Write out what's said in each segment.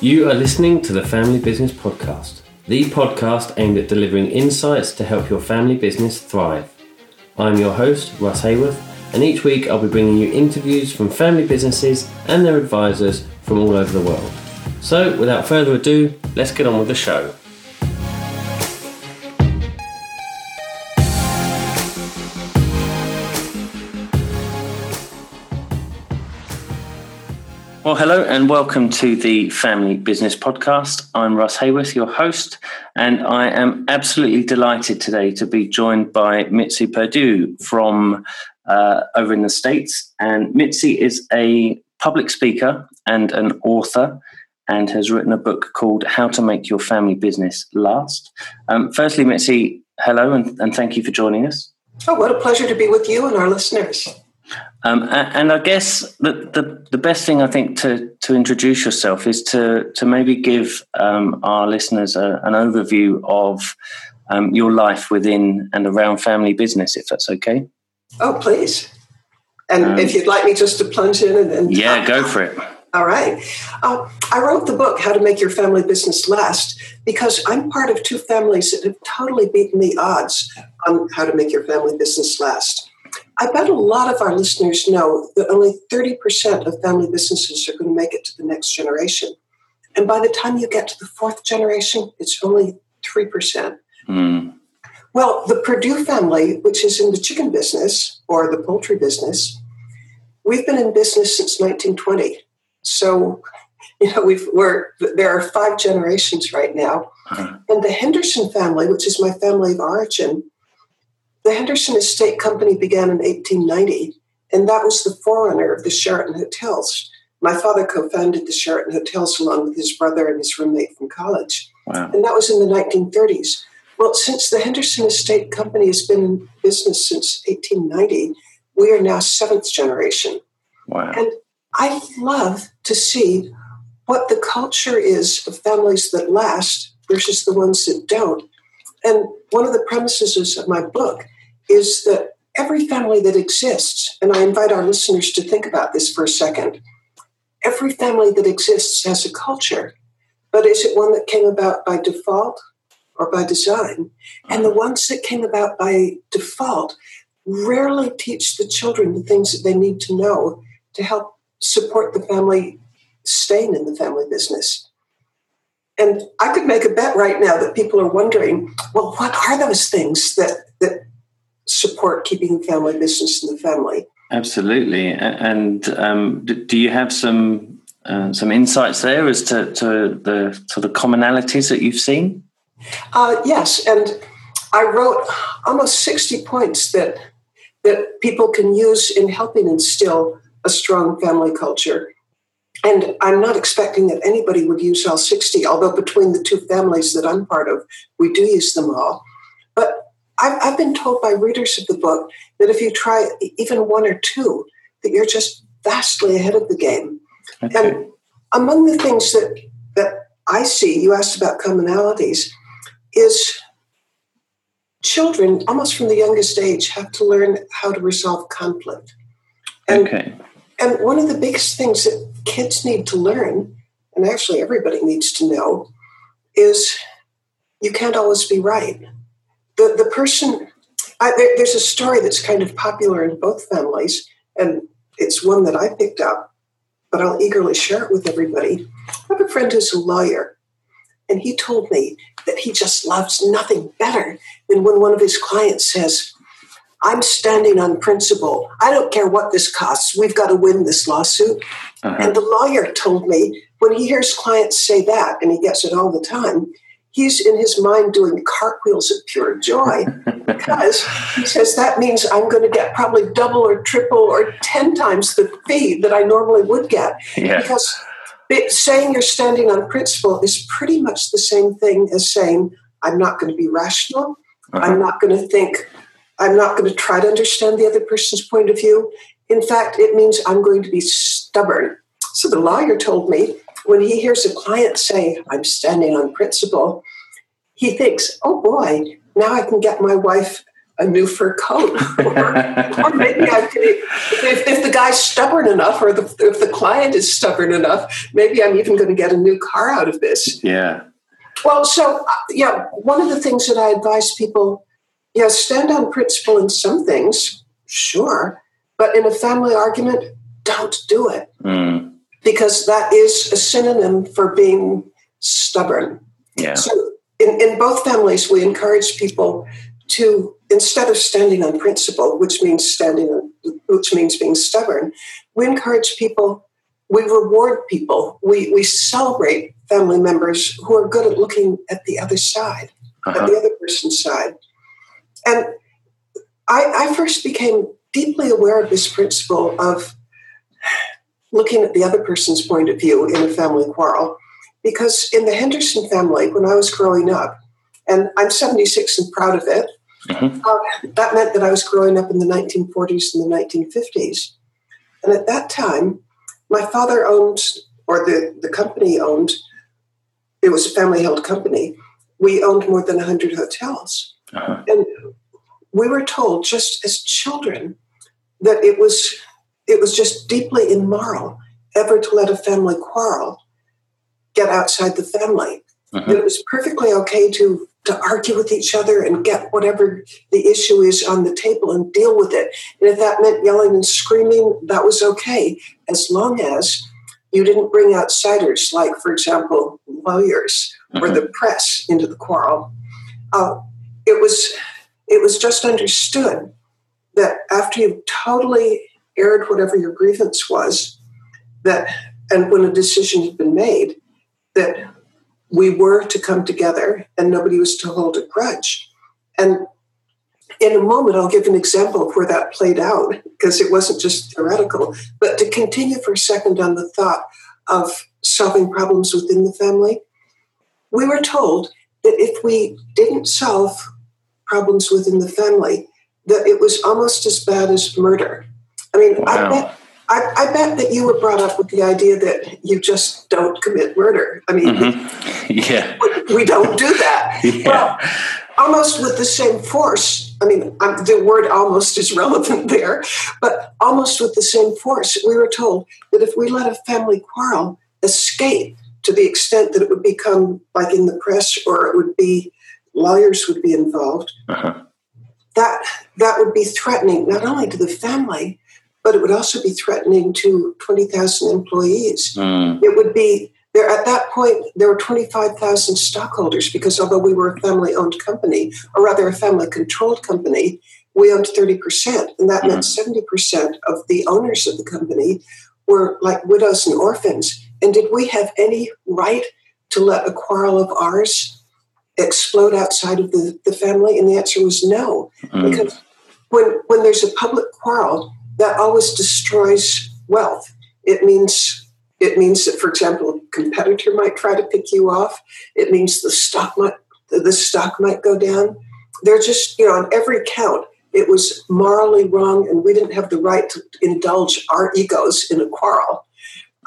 You are listening to the Family Business Podcast, the podcast aimed at delivering insights to help your family business thrive. I'm your host, Russ Haworth, and each week I'll be bringing you interviews from family businesses and their advisors from all over the world. So, without further ado, let's get on with the show. Well, hello and welcome to the Family Business Podcast. I'm Russ Haworth, your host, and I am absolutely delighted today to be joined by Mitzi Perdue from uh, over in the States. And Mitzi is a public speaker and an author and has written a book called How to Make Your Family Business Last. Um, firstly, Mitzi, hello and, and thank you for joining us. Oh, what a pleasure to be with you and our listeners. Um, and I guess the, the, the, best thing I think to, to introduce yourself is to, to maybe give um, our listeners a, an overview of um, your life within and around family business, if that's okay. Oh, please. And um, if you'd like me just to plunge in and, and yeah, go for it. All right. Uh, I wrote the book, How to Make Your Family Business Last, because I'm part of two families that have totally beaten the odds on how to make your family business last. I bet a lot of our listeners know that only 30% of family businesses are going to make it to the next generation. And by the time you get to the fourth generation, it's only 3%. Mm. Well, the Perdue family, which is in the chicken business or the poultry business, we've been in business since 1920. So, you know, we've, we're, there are five generations right now. And the Henderson family, which is my family of origin, the Henderson Estate Company began in 1890, and that was the forerunner of the Sheraton Hotels. My father co founded the Sheraton Hotels along with his brother and his roommate from college. Wow. And that was in the 1930s. Well, since the Henderson Estate Company has been in business since 1890, we are now seventh generation. Wow. And I love to see what the culture is of families that last versus the ones that don't. And one of the premises of my book is that every family that exists, and I invite our listeners to think about this for a second, every family that exists has a culture, but is it one that came about by default or by design? And the ones that came about by default rarely teach the children the things that they need to know to help support the family staying in the family business. And I could make a bet right now that people are wondering, well, what are those things that, that support keeping the family business in the family. Absolutely. And um, do you have some uh, some insights there as to, to the to the commonalities that you've seen? Uh, yes, and I wrote almost sixty points that that people can use in helping instill a strong family culture. And I'm not expecting that anybody would use all 60, although between the two families that I'm part of, we do use them all. But I've, I've been told by readers of the book that if you try even one or two, that you're just vastly ahead of the game. Okay. And among the things that that I see, you asked about commonalities, is children, almost from the youngest age, have to learn how to resolve conflict. And, okay. And one of the biggest things that kids need to learn, and actually everybody needs to know, is you can't always be right the, the person, I, there, there's a story that's kind of popular in both families, and it's one that I picked up, but I'll eagerly share it with everybody. I have a friend who's a lawyer, and he told me that he just loves nothing better than when one of his clients says, I'm standing on principle. I don't care what this costs. We've got to win this lawsuit. Uh-huh. And the lawyer told me when he hears clients say that, and he gets it all the time, he's in his mind doing cartwheels of pure joy because he says that means I'm going to get probably double or triple or 10 times the fee that I normally would get. Because saying you're standing on principle is pretty much the same thing as saying, I'm not going to be rational. Uh-huh. I'm not going to think, I'm not going to try to understand the other person's point of view. In fact, it means I'm going to be stubborn. So the lawyer told me when he hears a client say, I'm standing on principle, he thinks, oh boy, now I can get my wife a new fur coat. or, or maybe I could, if, if the guy's stubborn enough or the, if the client is stubborn enough, maybe I'm even going to get a new car out of this. Yeah. Well, so, uh, yeah, one of the things that I advise people, yeah, stand on principle in some things, sure, but in a family argument, don't do it. Mm. Because that is a synonym for being stubborn. Yeah. So in, in both families, we encourage people to instead of standing on principle, which means standing on, which means being stubborn, we encourage people, we reward people, we we celebrate family members who are good at looking at the other side, uh-huh. at the other person's side. And I, I first became deeply aware of this principle of looking at the other person's point of view in a family quarrel because in the Henderson family, when I was growing up, and I'm 76 and proud of it, mm-hmm. uh, that meant that I was growing up in the 1940s and the 1950s. And at that time, my father owned, or the, the company owned, it was a family held company. We owned more than 100 hotels. Uh-huh. And we were told just as children that it was it was just deeply immoral ever to let a family quarrel get outside the family. Uh-huh. It was perfectly okay to to argue with each other and get whatever the issue is on the table and deal with it. And if that meant yelling and screaming, that was okay, as long as you didn't bring outsiders, like, for example, lawyers uh-huh. or the press into the quarrel. Uh, it was it was just understood that after you've totally aired whatever your grievance was, that and when a decision had been made, that we were to come together and nobody was to hold a grudge. And in a moment, I'll give an example of where that played out because it wasn't just theoretical. But to continue for a second on the thought of solving problems within the family, we were told that if we didn't solve problems within the family, that it was almost as bad as murder. I mean, wow. I bet I, I, bet that you were brought up with the idea that you just don't commit murder. I mean, mm-hmm. yeah, we, we, don't do that. yeah. Well, almost with the same force. I mean, I'm, the word almost is relevant there, but almost with the same force, we were told that if we let a family quarrel escape to the extent that it would become like in the press or it would be lawyers would be involved, uh-huh. that that would be threatening not only to the family but it would also be threatening to 20,000 employees. Mm. It would be there at that point there were 25,000 stockholders because although we were a family owned company or rather a family controlled company we owned 30% and that mm. meant 70% of the owners of the company were like widows and orphans and did we have any right to let a quarrel of ours explode outside of the, the family and the answer was no mm. because when when there's a public quarrel that always destroys wealth. It means it means that, for example, a competitor might try to pick you off. It means the stock might the stock might go down. They're just you know on every count. It was morally wrong, and we didn't have the right to indulge our egos in a quarrel,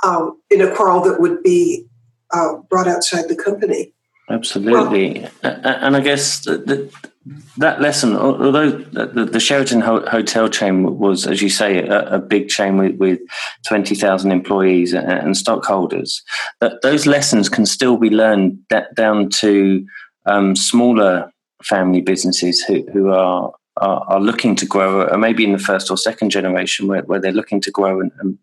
um, in a quarrel that would be uh, brought outside the company. Absolutely, well, and I guess the, the, that lesson, although the, Sheraton hotel chain was, as you say, a, big chain with, with 20,000 employees and, and, stockholders, that those lessons can still be learned down to um, smaller family businesses who, who are, are, are looking to grow, or maybe in the first or second generation where, where they're looking to grow and, and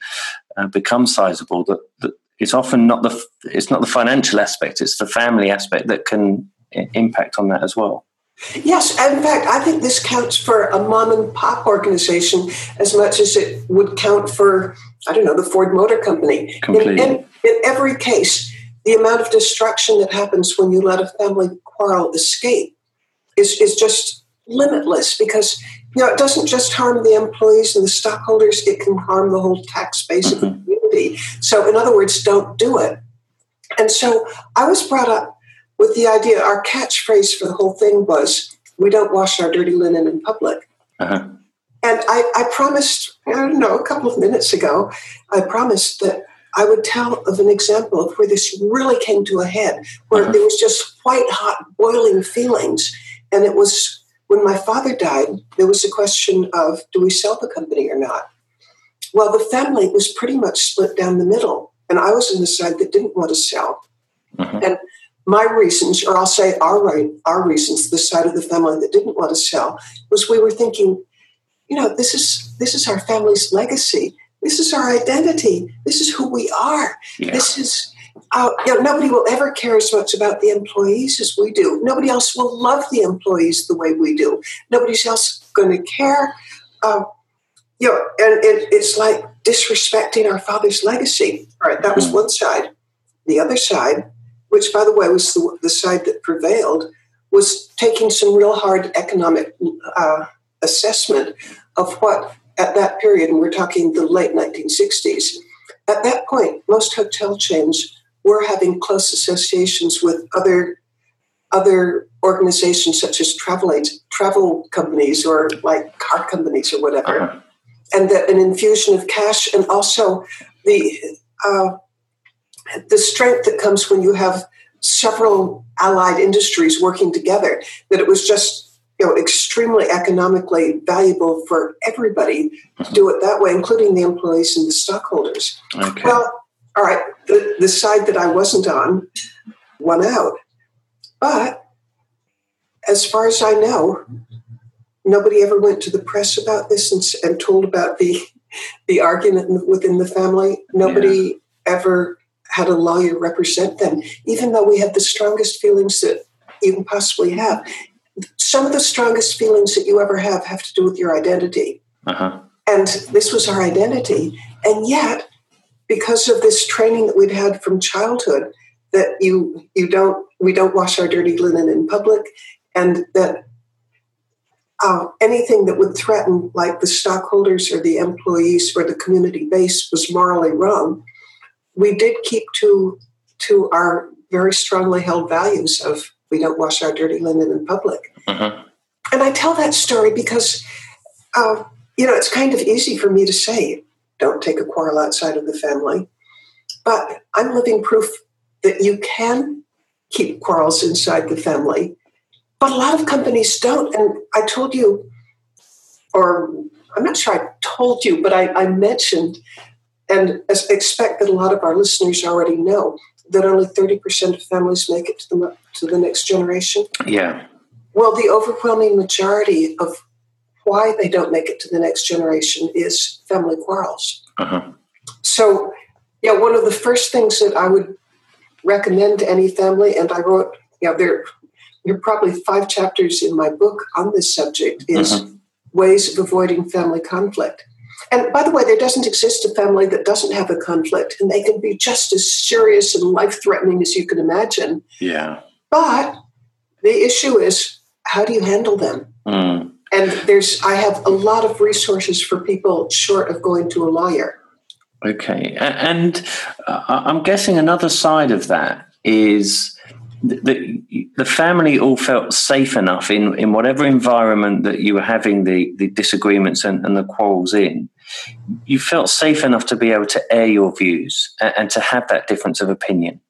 uh, become sizable. That, that it's often not the it's not the financial aspect; it's the family aspect that can impact on that as well. Yes, in fact, I think this counts for a mom and pop organization as much as it would count for, I don't know, the Ford Motor Company. In, in, in, every case, the amount of destruction that happens when you let a family quarrel escape is, is just limitless because you know it doesn't just harm the employees and the stockholders; it can harm the whole tax base of the mm-hmm. community. So, in other words, don't do it. And so, I was brought up with the idea, our catchphrase for the whole thing was, we don't wash our dirty linen in public. Uh-huh. And I, I promised, I don't know, a couple of minutes ago, I promised that I would tell of an example of where this really came to a head, where uh-huh. there was just white hot boiling feelings. And it was when my father died, there was a question of do we sell the company or not? Well, the family was pretty much split down the middle, and I was on the side that didn't want to sell. Mm-hmm. And my reasons, or I'll say our right, our reasons, the side of the family that didn't want to sell, was we were thinking, you know, this is this is our family's legacy. This is our identity. This is who we are. Yeah. This is uh, you know, nobody will ever care as much about the employees as we do. Nobody else will love the employees the way we do. Nobody's else going to care. Uh, you know, and it, it's like disrespecting our father's legacy. All right, that was hmm. one side. The other side, which by the way was the, the side that prevailed, was taking some real hard economic uh, assessment of what at that period, and we're talking the late 1960s. At that point, most hotel chains were having close associations with other other organizations such as travel travel companies or like car companies or whatever, uh-huh. and that an infusion of cash and also the uh, the strength that comes when you have several allied industries working together. That it was just you know extremely economically valuable for everybody to uh-huh. do it that way, including the employees and the stockholders. Okay. Well, all right, the, the side that I wasn't on won out. But as far as I know, nobody ever went to the press about this and, and told about the the argument within the family. Nobody yeah. ever had a lawyer represent them, even though we have the strongest feelings that you can possibly have. Some of the strongest feelings that you ever have have to do with your identity. Uh-huh. And this was our identity. And yet, because of this training that we'd had from childhood that you you don't we don't wash our dirty linen in public and that uh, anything that would threaten like the stockholders or the employees or the community base was morally wrong we did keep to to our very strongly held values of we don't wash our dirty linen in public uh-huh. and i tell that story because uh, you know it's kind of easy for me to say don't take a quarrel outside of the family. But I'm living proof that you can keep quarrels inside the family. But a lot of companies don't. And I told you, or I'm not sure I told you, but I, I mentioned and expect that a lot of our listeners already know that only 30% of families make it to the, to the next generation. Yeah. Well, the overwhelming majority of why they don't make it to the next generation is family quarrels. Uh-huh. So, yeah, one of the first things that I would recommend to any family, and I wrote, you know, there, there are probably five chapters in my book on this subject, is uh-huh. ways of avoiding family conflict. And by the way, there doesn't exist a family that doesn't have a conflict, and they can be just as serious and life threatening as you can imagine. Yeah. But the issue is how do you handle them? Mm and there's i have a lot of resources for people short of going to a lawyer okay and uh, i'm guessing another side of that is the, the family all felt safe enough in, in whatever environment that you were having the, the disagreements and, and the quarrels in you felt safe enough to be able to air your views and, and to have that difference of opinion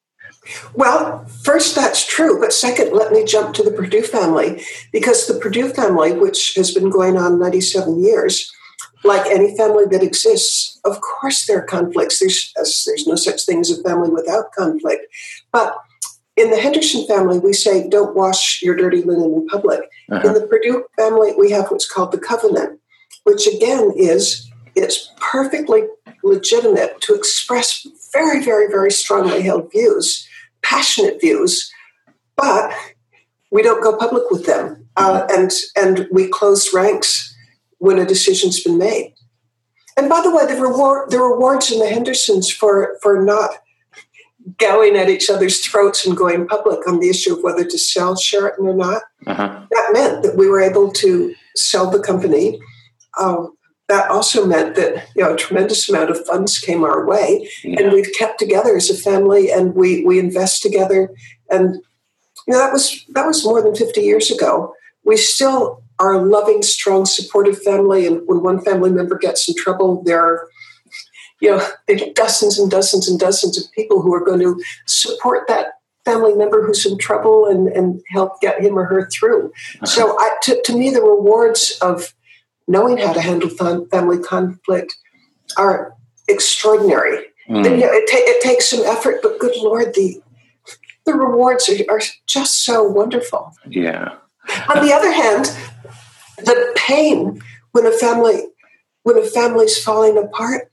well, first, that's true. But second, let me jump to the Perdue family because the Perdue family, which has been going on 97 years, like any family that exists, of course there are conflicts. There's, there's no such thing as a family without conflict. But in the Henderson family, we say, don't wash your dirty linen in public. Uh-huh. In the Perdue family, we have what's called the covenant, which again is it's perfectly legitimate to express very, very, very strongly held views passionate views, but we don't go public with them, uh, and and we close ranks when a decision's been made. And by the way, the reward the rewards in the Hendersons for for not going at each other's throats and going public on the issue of whether to sell Sheraton or not. Uh-huh. That meant that we were able to sell the company. Um, that also meant that you know a tremendous amount of funds came our way, yeah. and we've kept together as a family, and we we invest together, and you know that was that was more than fifty years ago. We still are a loving, strong, supportive family, and when one family member gets in trouble, there are you know dozens and dozens and dozens of people who are going to support that family member who's in trouble and, and help get him or her through. Uh-huh. So I, to, to me, the rewards of knowing how to handle family conflict are extraordinary. Mm. You know, it, ta- it takes some effort, but good Lord, the the rewards are, are just so wonderful. Yeah. On the other hand, the pain when a family when a family's falling apart.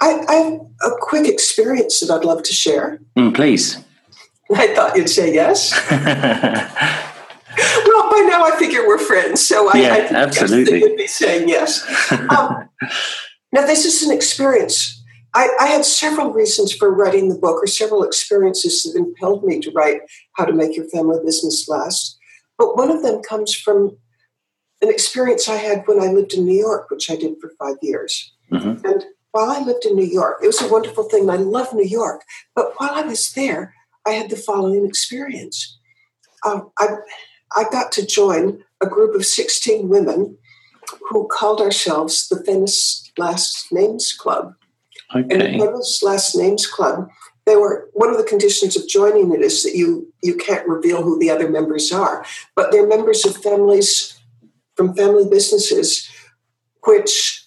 I, I have a quick experience that I'd love to share. Mm, please. I thought you'd say yes. well, by now I figure we're friends, so I, yeah, I absolutely you'd be saying yes. Um, now, this is an experience. I, I, had several reasons for writing the book, or several experiences that impelled me to write How to Make Your Family Business Last. But one of them comes from an experience I had when I lived in New York, which I did for five years. Mm-hmm. And while I lived in New York, it was a wonderful thing. I love New York. But while I was there, I had the following experience. Um, I, I got to join a group of 16 women who called ourselves the Famous Last Names Club. Okay. And the Famous Last Names Club, they were one of the conditions of joining it is that you you can't reveal who the other members are, but they're members of families from family businesses, which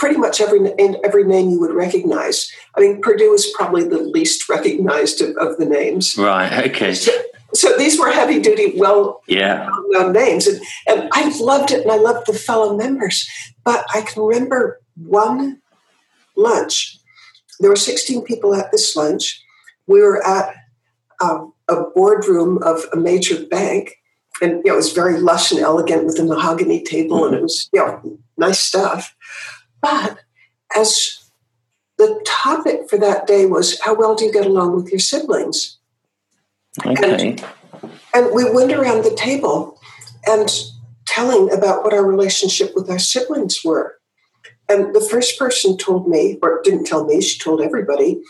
pretty much every and every name you would recognize. I mean, Perdue is probably the least recognized of, of the names. Right. Okay. So, so these were heavy duty, well yeah. known names, and and I loved it, and I loved the fellow members. But I can remember one lunch. There were 16 people at this lunch. We were at um, a boardroom of a major bank, and you know, it was very lush and elegant with a mahogany table, and it was you know nice stuff. But as the topic for that day was how well do you get along with your siblings? Okay. And, and we went around the table and telling about what our relationship with our siblings were. And the first person told me, or didn't tell me, she told everybody,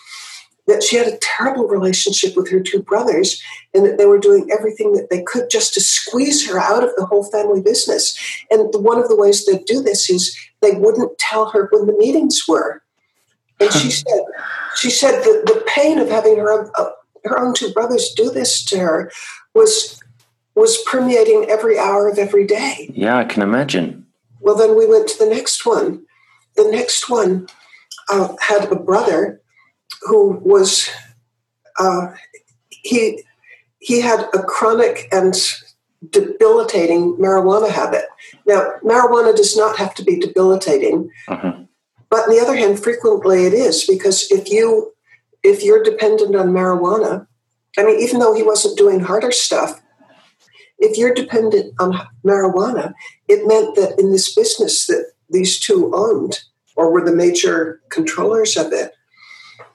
that she had a terrible relationship with her two brothers and that they were doing everything that they could just to squeeze her out of the whole family business. And one of the ways they do this is they wouldn't tell her when the meetings were. And she said, she said that the pain of having her own, uh, her own two brothers do this to her was was permeating every hour of every day. Yeah, I can imagine. Well, then we went to the next one. The next one uh, had a brother who was uh, he he had a chronic and debilitating marijuana habit. Now, marijuana does not have to be debilitating, uh-huh. but on the other hand, frequently it is because if you if you're dependent on marijuana, I mean, even though he wasn't doing harder stuff, if you're dependent on marijuana, it meant that in this business that these two owned or were the major controllers of it,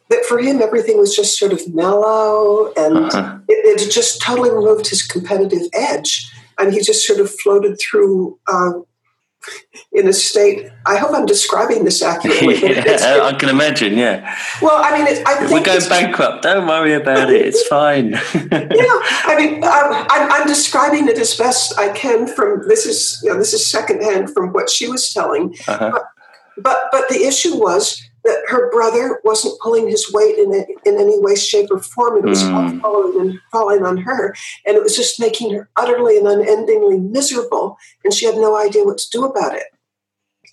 that for him everything was just sort of mellow and uh-huh. it, it, just totally removed his competitive edge. And he just sort of floated through uh, in a state i hope i'm describing this accurately yeah, i can imagine yeah. Well i mean it, I think we're going bankrupt don't worry about it it's fine. Yeah i mean um, I'm, I'm, describing it as best i can from this is you know, this is secondhand from what she was telling. Uh-huh. but, but but the issue was that her brother wasn't pulling his weight in, it, in any way, shape, or form. It was mm. all falling, and falling on her. And it was just making her utterly and unendingly miserable. And she had no idea what to do about it.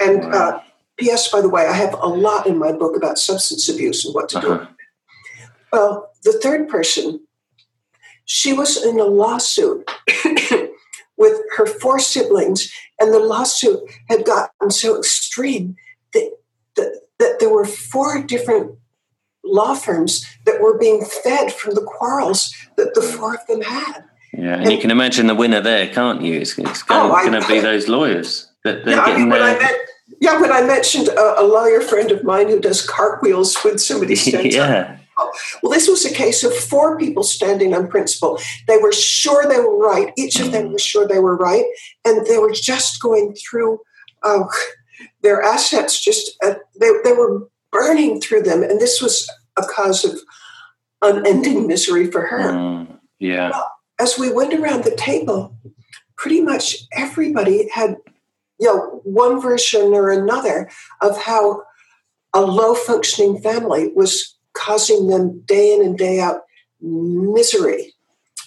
And wow. uh, P.S., by the way, I have a lot in my book about substance abuse and what to uh-huh. do. Well, the third person, she was in a lawsuit with her four siblings, and the lawsuit had gotten so extreme that there were four different law firms that were being fed from the quarrels that the four of them had. Yeah, and, and you can imagine the winner there, can't you? It's, it's going, oh, to be those lawyers that they're yeah, getting I mean, met, yeah, when I mentioned a, a, lawyer friend of mine who does cartwheels when somebody stands yeah. up. Well, this was a case of four people standing on principle. They were sure they were right. Each of them mm. was sure they were right, and they were just going through. Uh, their assets just uh, they, they were burning through them and this was a cause of unending misery for her mm, yeah well, as we went around the table pretty much everybody had you know one version or another of how a low functioning family was causing them day in and day out misery.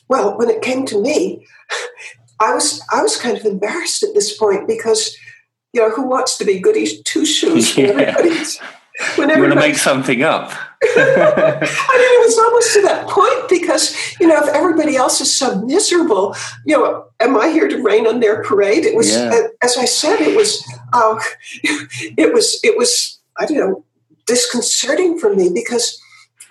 Well, when it came to me, I was I was kind of embarrassed at this point because you know who wants to be goody two shoes Yeah. everybody's when You want to make something up. I mean, it was almost to that point because, you know, if everybody else is so miserable, you know, am I here to rain on their parade? It was, Yeah. as I said, it was, uh, it was, it was, I don't know, disconcerting for me because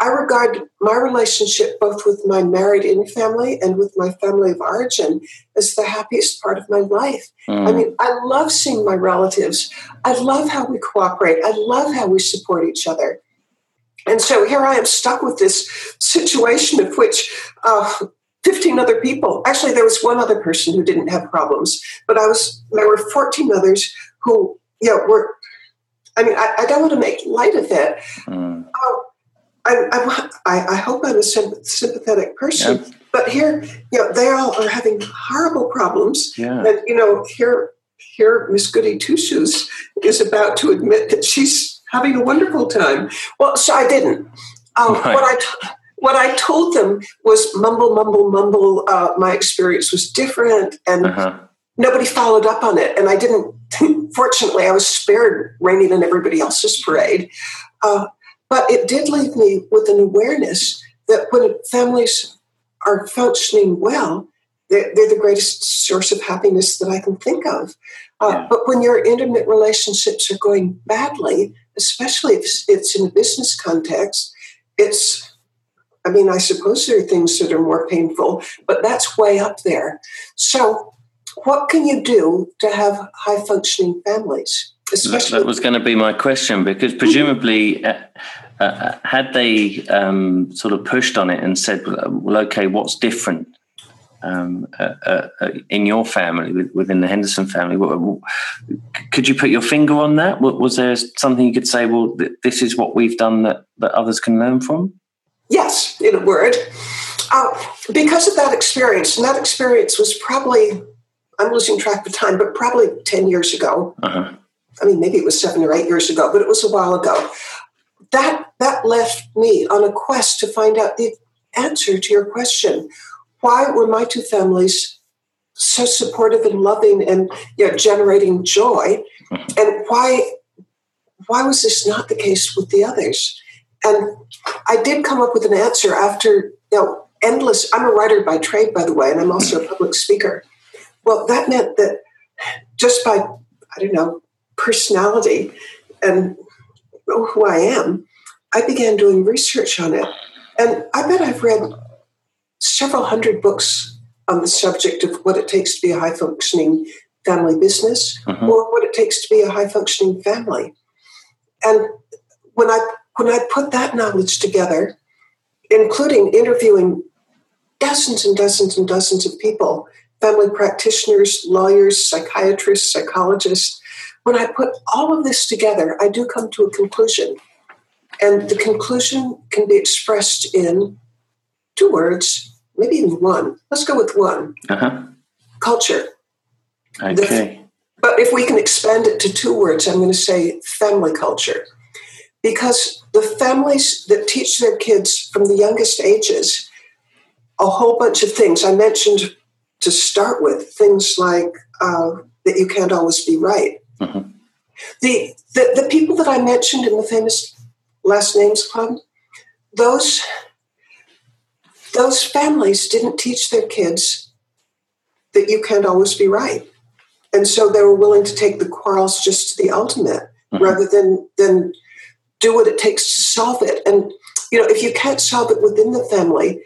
I regard my relationship both with my married in family and with my family of origin as the happiest part of my life. I Mm. mean, I love seeing my relatives. I love how we cooperate. I love how we support each other. And so here I am stuck with this situation of which uh, 15 other people, actually, there was one other person who didn't have problems, but I was, there were 14 others who, you know, were, I mean, I, I don't want to make light of it. Mm. I, I, I I hope I'm a sympathetic person, but here, you know, they all are having horrible problems. Yeah. And, you know, here, here, Miss Goody Two Shoes is about to admit that she's having a wonderful time. Well, so I didn't. Uh, Right. What I t- what I told them was mumble, mumble, mumble. Uh, my experience was different, and Uh-huh. nobody followed up on it. And I didn't. Fortunately, I was spared raining on everybody else's parade. Uh, but it did leave me with an awareness that when families are functioning well, they're, they're the greatest source of happiness that I can think of. Uh, Yeah. But when your intimate relationships are going badly, especially if it's- it's in a business context, it's, I mean, I suppose there are things that are more painful, but that's way up there. So, what can you do to have high functioning families? That, Especially, that was going to be my question because presumably, uh, uh, had they um, sort of pushed on it and said, "Well, okay, what's different um, uh, uh, uh, in your family within the Henderson family?" Could you put your finger on that? Was there something you could say? Well, this is what we've done that that others can learn from. yes, in a word. Uh, because of that experience, and that experience was probably, I'm losing track of time, but probably 10 years ago. Uh-huh. I mean, maybe it was seven or eight years ago, but it was a while ago. That that left me on a quest to find out the answer to your question. Why were my two families so supportive and loving and you know, generating joy? And why why was this not the case with the others? And I did come up with an answer after you know endless. I'm a writer by trade, by the way, and I'm also a public speaker. Well, that meant that just by I don't know personality and who I am, I began doing research on it. And I bet I've read several hundred books on the subject of what it takes to be a high functioning family business Mhm. or what it takes to be a high functioning family. And when I when I put that knowledge together, including interviewing dozens and dozens and dozens of people, family practitioners, lawyers, psychiatrists, psychologists, when I put all of this together, I do come to a conclusion. And the conclusion can be expressed in two words, maybe even one. Let's go with one Uh-huh. culture. Okay. But if we can expand it to two words, I'm going to say family culture. Because the families that teach their kids from the youngest ages a whole bunch of things, I mentioned to start with things like uh, that you can't always be right. The, the, the people that I mentioned in the famous Last Names Club, those, those families didn't teach their kids that you can't always be right. And so they were willing to take the quarrels just to the ultimate Mhm. rather than than do what it takes to solve it. And you know if you can't solve it within the family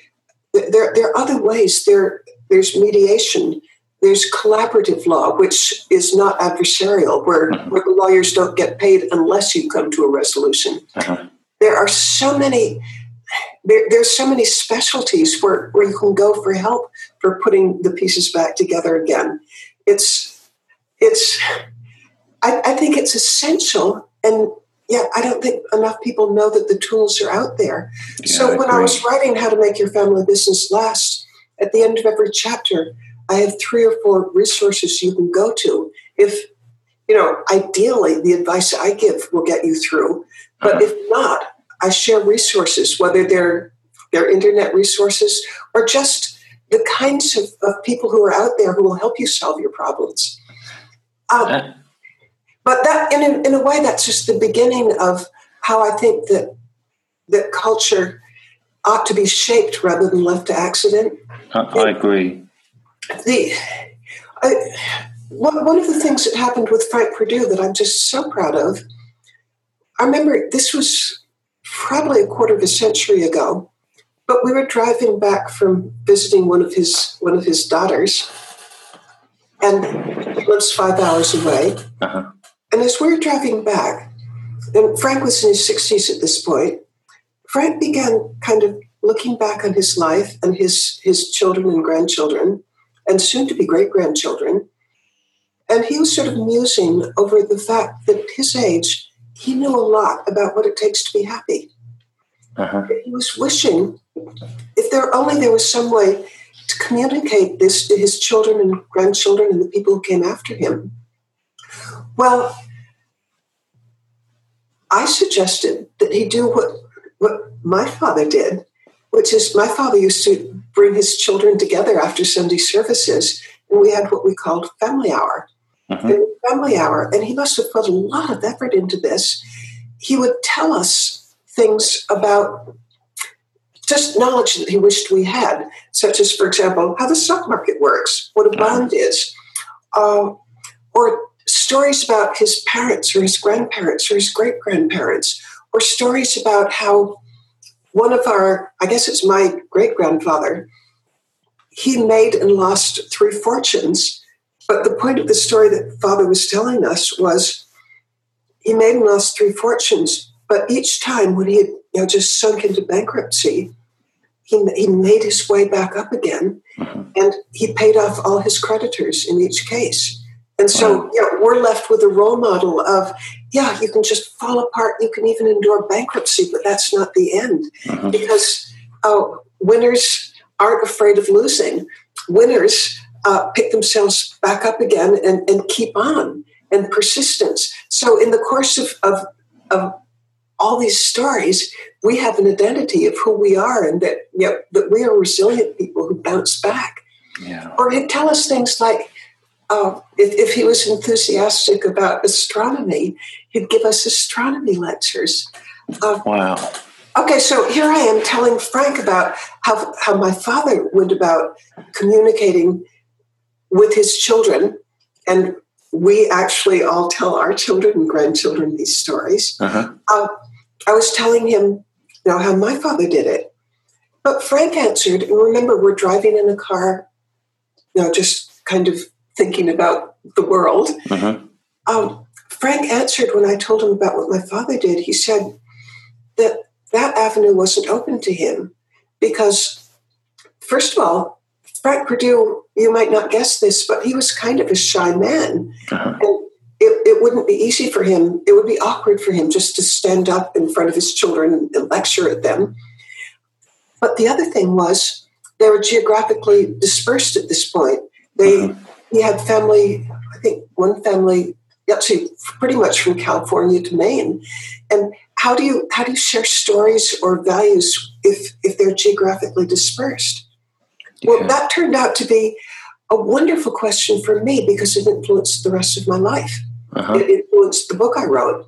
there, there are other ways. There there's mediation there's collaborative law which is not adversarial where, Mhm. where the lawyers don't get paid unless you come to a resolution Uh-huh. there are so many there, there's so many specialties where, where you can go for help for putting the pieces back together again it's it's I, I think it's essential and yeah i don't think enough people know that the tools are out there Yeah, so when i was writing how to make your family business last at the end of every chapter i have three or four resources you can go to if you know ideally the advice i give will get you through but Uh-huh. if not i share resources whether they're their internet resources, or just the kinds of, of people who are out there who will help you solve your problems. Um, uh. But that, in a, in a way, that's just the beginning of how I think that that culture ought to be shaped rather than left to accident. I, I agree. The I, one, one of the things that happened with Frank Perdue that I'm just so proud of. I remember this was probably a quarter of a century ago, but we were driving back from visiting one of his one of his daughters, and he lives five hours away. Uh-huh. And as we were driving back, and Frank was in his sixties at this point, Frank began kind of looking back on his life and his his children and grandchildren, and soon to be great grandchildren. And he was sort of musing over the fact that at his age, he knew a lot about what it takes to be happy. Uh-huh. He was wishing if there only there was some way to communicate this to his children and grandchildren and the people who came after him. Well, I suggested that he do what what my father did, which is my father used to bring his children together after Sunday services, and we had what we called family hour. Uh-huh. Family hour, and he must have put a lot of effort into this. He would tell us things about just knowledge that he wished we had, such as, for example, how the stock market works, what a uh-huh. bond is, uh, or stories about his parents or his grandparents or his great grandparents, or stories about how one of our, I guess it's my great grandfather, he made and lost three fortunes. But the point of the story that father was telling us was he made and lost three fortunes, but each time when he had you know, just sunk into bankruptcy, he, he made his way back up again mm-hmm. and he paid off all his creditors in each case. And so wow. you know, we're left with a role model of, yeah, you can just fall apart. You can even endure bankruptcy, but that's not the end uh-huh. because uh, winners aren't afraid of losing. Winners uh, pick themselves back up again and, and keep on and persistence. So in the course of, of, of all these stories, we have an identity of who we are and that, you know, that we are resilient people who bounce back. Yeah. Or he'd tell us things like, uh, if, if, he was enthusiastic about astronomy, he'd give us astronomy lectures. Uh, wow. Okay, so here I am telling Frank about how, how my father went about communicating with his children. And we actually all tell our children and grandchildren these stories. Uh-huh. Uh, I was telling him you know, how my father did it. But Frank answered, and remember, we're driving in a car, you know, just kind of thinking about the world. Uh-huh. Um, Frank answered when I told him about what my father did. He said that that avenue wasn't open to him because, first of all, Frank Perdue, you might not guess this, but he was kind of a shy man. Uh-huh. And it, it, wouldn't be easy for him, it would be awkward for him just to stand up in front of his children and lecture at them. But the other thing was, they were geographically dispersed at this point. They uh-huh he had family, I think one family, actually pretty much from California to Maine. And how do you how do you share stories or values if if they're geographically dispersed? Yeah. Well, that turned out to be a wonderful question for me because it influenced the rest of my life. Uh-huh. It influenced the book I wrote.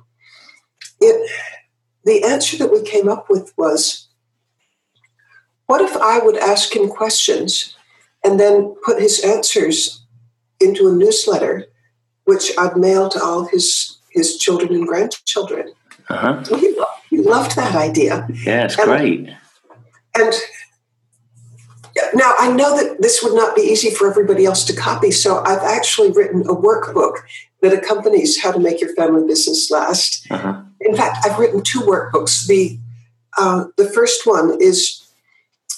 It the answer that we came up with was what if I would ask him questions and then put his answers into a newsletter, which I'd mail to all his his children and grandchildren. Uh-huh. he, he, loved that idea. Yeah, it's and, great. And now I know that this would not be easy for everybody else to copy, so I've actually written a workbook that accompanies how to make your family business last. Uh-huh. In fact, I've written two workbooks. The uh, the first one is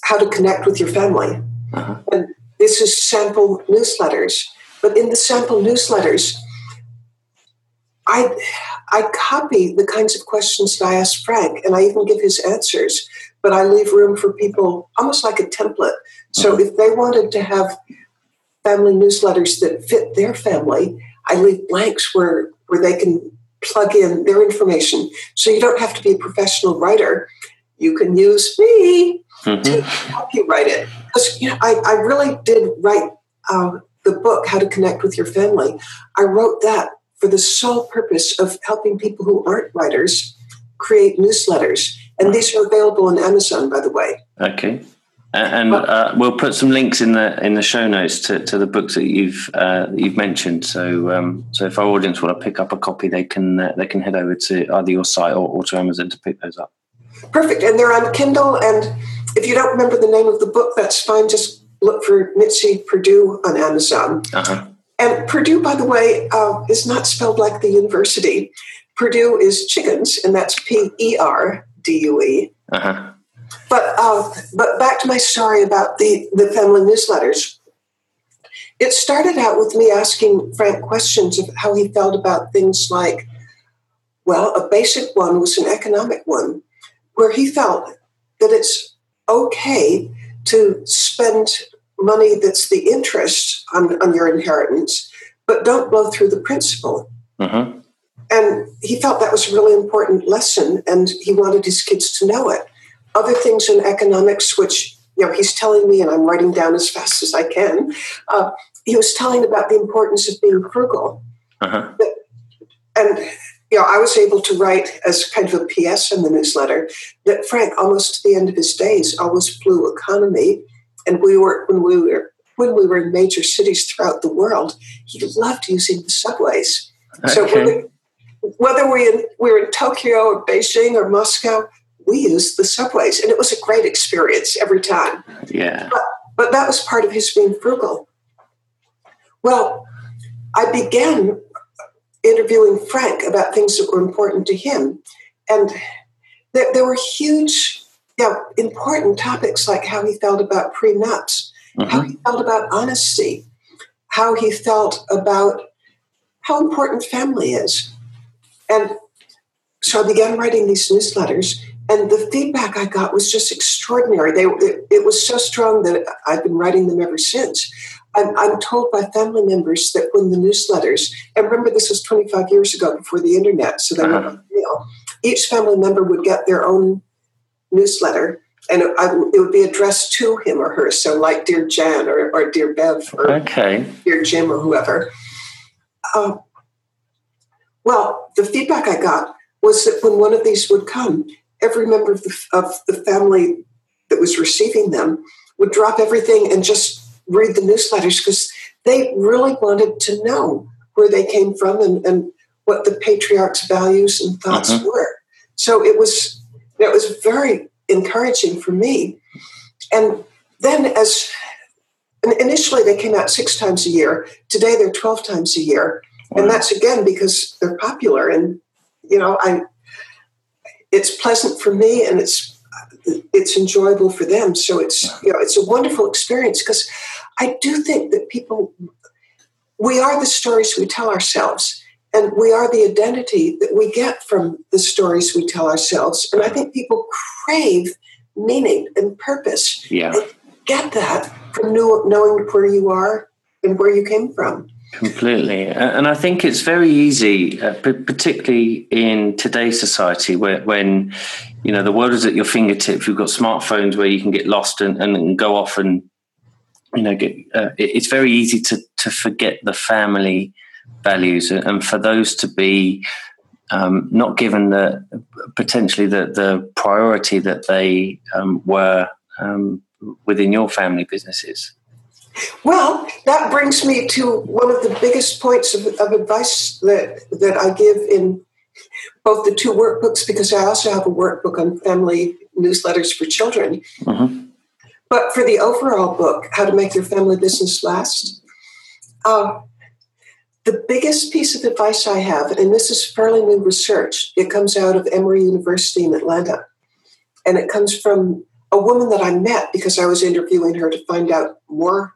how to connect with your family, uh-huh. and this is sample newsletters but in the sample newsletters, I I copy the kinds of questions that I ask Frank, and I even give his answers. But I leave room for people, almost like a template. So mm-hmm. if they wanted to have family newsletters that fit their family, I leave blanks where where they can plug in their information. So you don't have to be a professional writer. You can use me mm-hmm. to help you write it. Because you know, I, I really did write uh, the book, How to Connect with Your Family. I wrote that for the sole purpose of helping people who aren't writers create newsletters. And these are available on Amazon, by the way. Okay. And uh, we'll put some links in the in the show notes to, to the books that you've uh, you've mentioned. So um, so if our audience want to pick up a copy, they can uh, they can head over to either your site or, or to Amazon to pick those up. Perfect, and they're on Kindle. And if you don't remember the name of the book, that's fine. Just look for Mitzi Perdue on Amazon. Uh-huh. And Perdue, by the way, uh, is not spelled like the university. Perdue is chickens, and that's P E R D U E. Uh-huh. But uh, but back to my story about the the family newsletters. It started out with me asking Frank questions of how he felt about things like, well, a basic one was an economic one, where he felt that it's okay to spend money that's the interest on, on your inheritance, but don't blow through the principal. Uh-huh. And he felt that was a really important lesson, and he wanted his kids to know it other things in economics, which you know he's telling me, and I'm writing down as fast as I can. Uh, he was telling about the importance of being frugal, uh-huh. and you know I was able to write as kind of a PS in the newsletter that Frank, almost to the end of his days, always blew economy, and we were when we were when we were in major cities throughout the world, he loved using the subways. Okay. So whether, whether we, in, we were in Tokyo or Beijing or Moscow, we used the subways, and it was a great experience every time. Yeah. But, but that was part of his being frugal. Well, I began interviewing Frank about things that were important to him. And there, there were huge, know, important topics like how he felt about prenups, mm-hmm. how he felt about honesty, how he felt about how important family is. And so I began writing these newsletters, and the feedback I got was just extraordinary. They, it, it, was so strong that I've been writing them ever since. I'm, I'm, told by family members that when the newsletters, and remember this was 25 years ago before the internet, so they uh-huh. were mail, each family member would get their own newsletter and it, I, it, would be addressed to him or her. So, like Dear Jan or, or Dear Bev or okay. Dear Jim or whoever. Uh, well, the feedback I got was that when one of these would come, every member of the, of the family that was receiving them would drop everything and just read the newsletters because they really wanted to know where they came from and, and what the patriarch's values and thoughts uh-huh. were. So it was it was very encouraging for me. And then as initially they came out six times a year. Today they're 12 times a year. Wow. And that's again because they're popular and you know, I it's pleasant for me and it's it's enjoyable for them. So it's you know it's a wonderful experience because I do think that people we are the stories we tell ourselves and we are the identity that we get from the stories we tell ourselves and i think people crave meaning and purpose yeah get that from knowing where you are and where you came from Completely. And I think it's very easy, uh, particularly in today's society where, when, you know, the world is at your fingertips. You've got smartphones where you can get lost and, and go off and, you know, get, uh, it's very easy to, to forget the family values and for those to be um, not given the potentially the, the priority that they um, were um, within your family businesses. Well, that brings me to one of the biggest points of, of, advice that, that I give in both the two workbooks, because I also have a workbook on family newsletters for children. Mm-hmm. But for the overall book, How to Make Your Family Business Last, uh, the biggest piece of advice I have, and this is fairly new research, it comes out of Emory University in Atlanta. And it comes from a woman that I met because I was interviewing her to find out more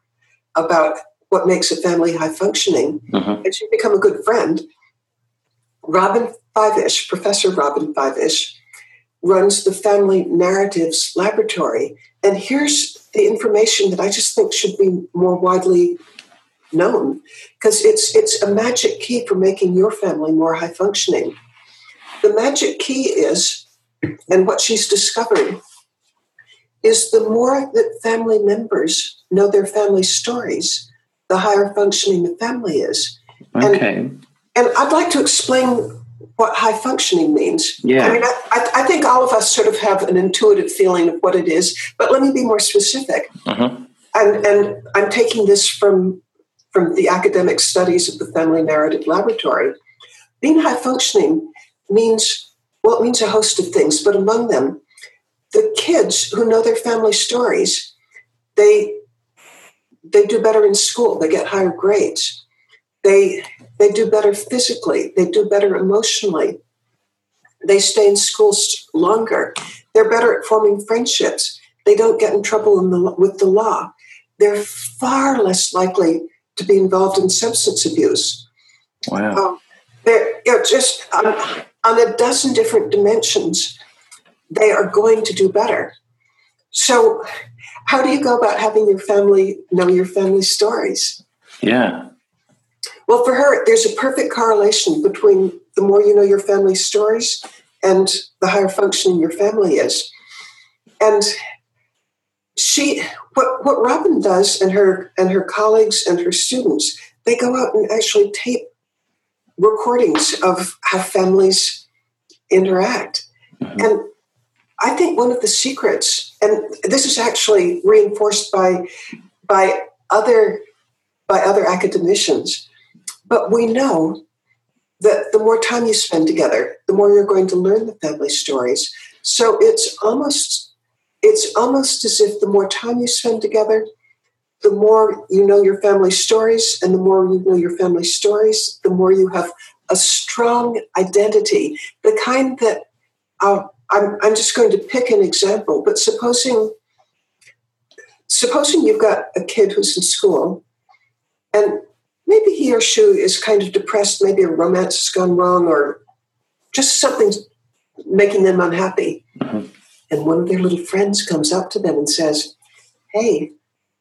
about what makes a family high functioning, uh-huh. and she's become a good friend. Robyn Fivush, Professor Robyn Fivush, runs the Family Narratives Laboratory. And here's the information that I just think should be more widely known because it's it's a magic key for making your family more high functioning. The magic key is, and what she's discovered is the more that family members know their family stories, the higher functioning the family is. Okay. And, and I'd like to explain what high functioning means. Yeah. I mean, I, I, think all of us sort of have an intuitive feeling of what it is, but let me be more specific. Uh-huh. And, and I'm taking this from, from the academic studies of the Family Narrative Laboratory. Being high functioning means, well, it means a host of things, but among them, the kids who know their family stories, they, they do better in school, they get higher grades. They, they do better physically, they do better emotionally. They stay in schools longer. They're better at forming friendships. They don't get in trouble in the, with the law. They're far less likely to be involved in substance abuse. Wow. Um, they're you know, just on, on a dozen different dimensions, they are going to do better. So, how do you go about having your family know your family stories? Yeah. Well, for her, there's a perfect correlation between the more you know your family stories and the higher functioning your family is. And she, what, what Robyn does and her and her colleagues and her students, they go out and actually tape recordings of how families interact. Mm-hmm. And I think one of the secrets, and this is actually reinforced by by other by other academicians, but we know that the more time you spend together, the more you're going to learn the family stories. So it's almost it's almost as if the more time you spend together, the more you know your family stories, and the more you know your family stories, the more you have a strong identity, the kind that uh, I'm, I'm just going to pick an example, but supposing supposing you've got a kid who's in school and maybe he or she is kind of depressed, maybe a romance has gone wrong, or just something's making them unhappy. Mm-hmm. And one of their little friends comes up to them and says, Hey,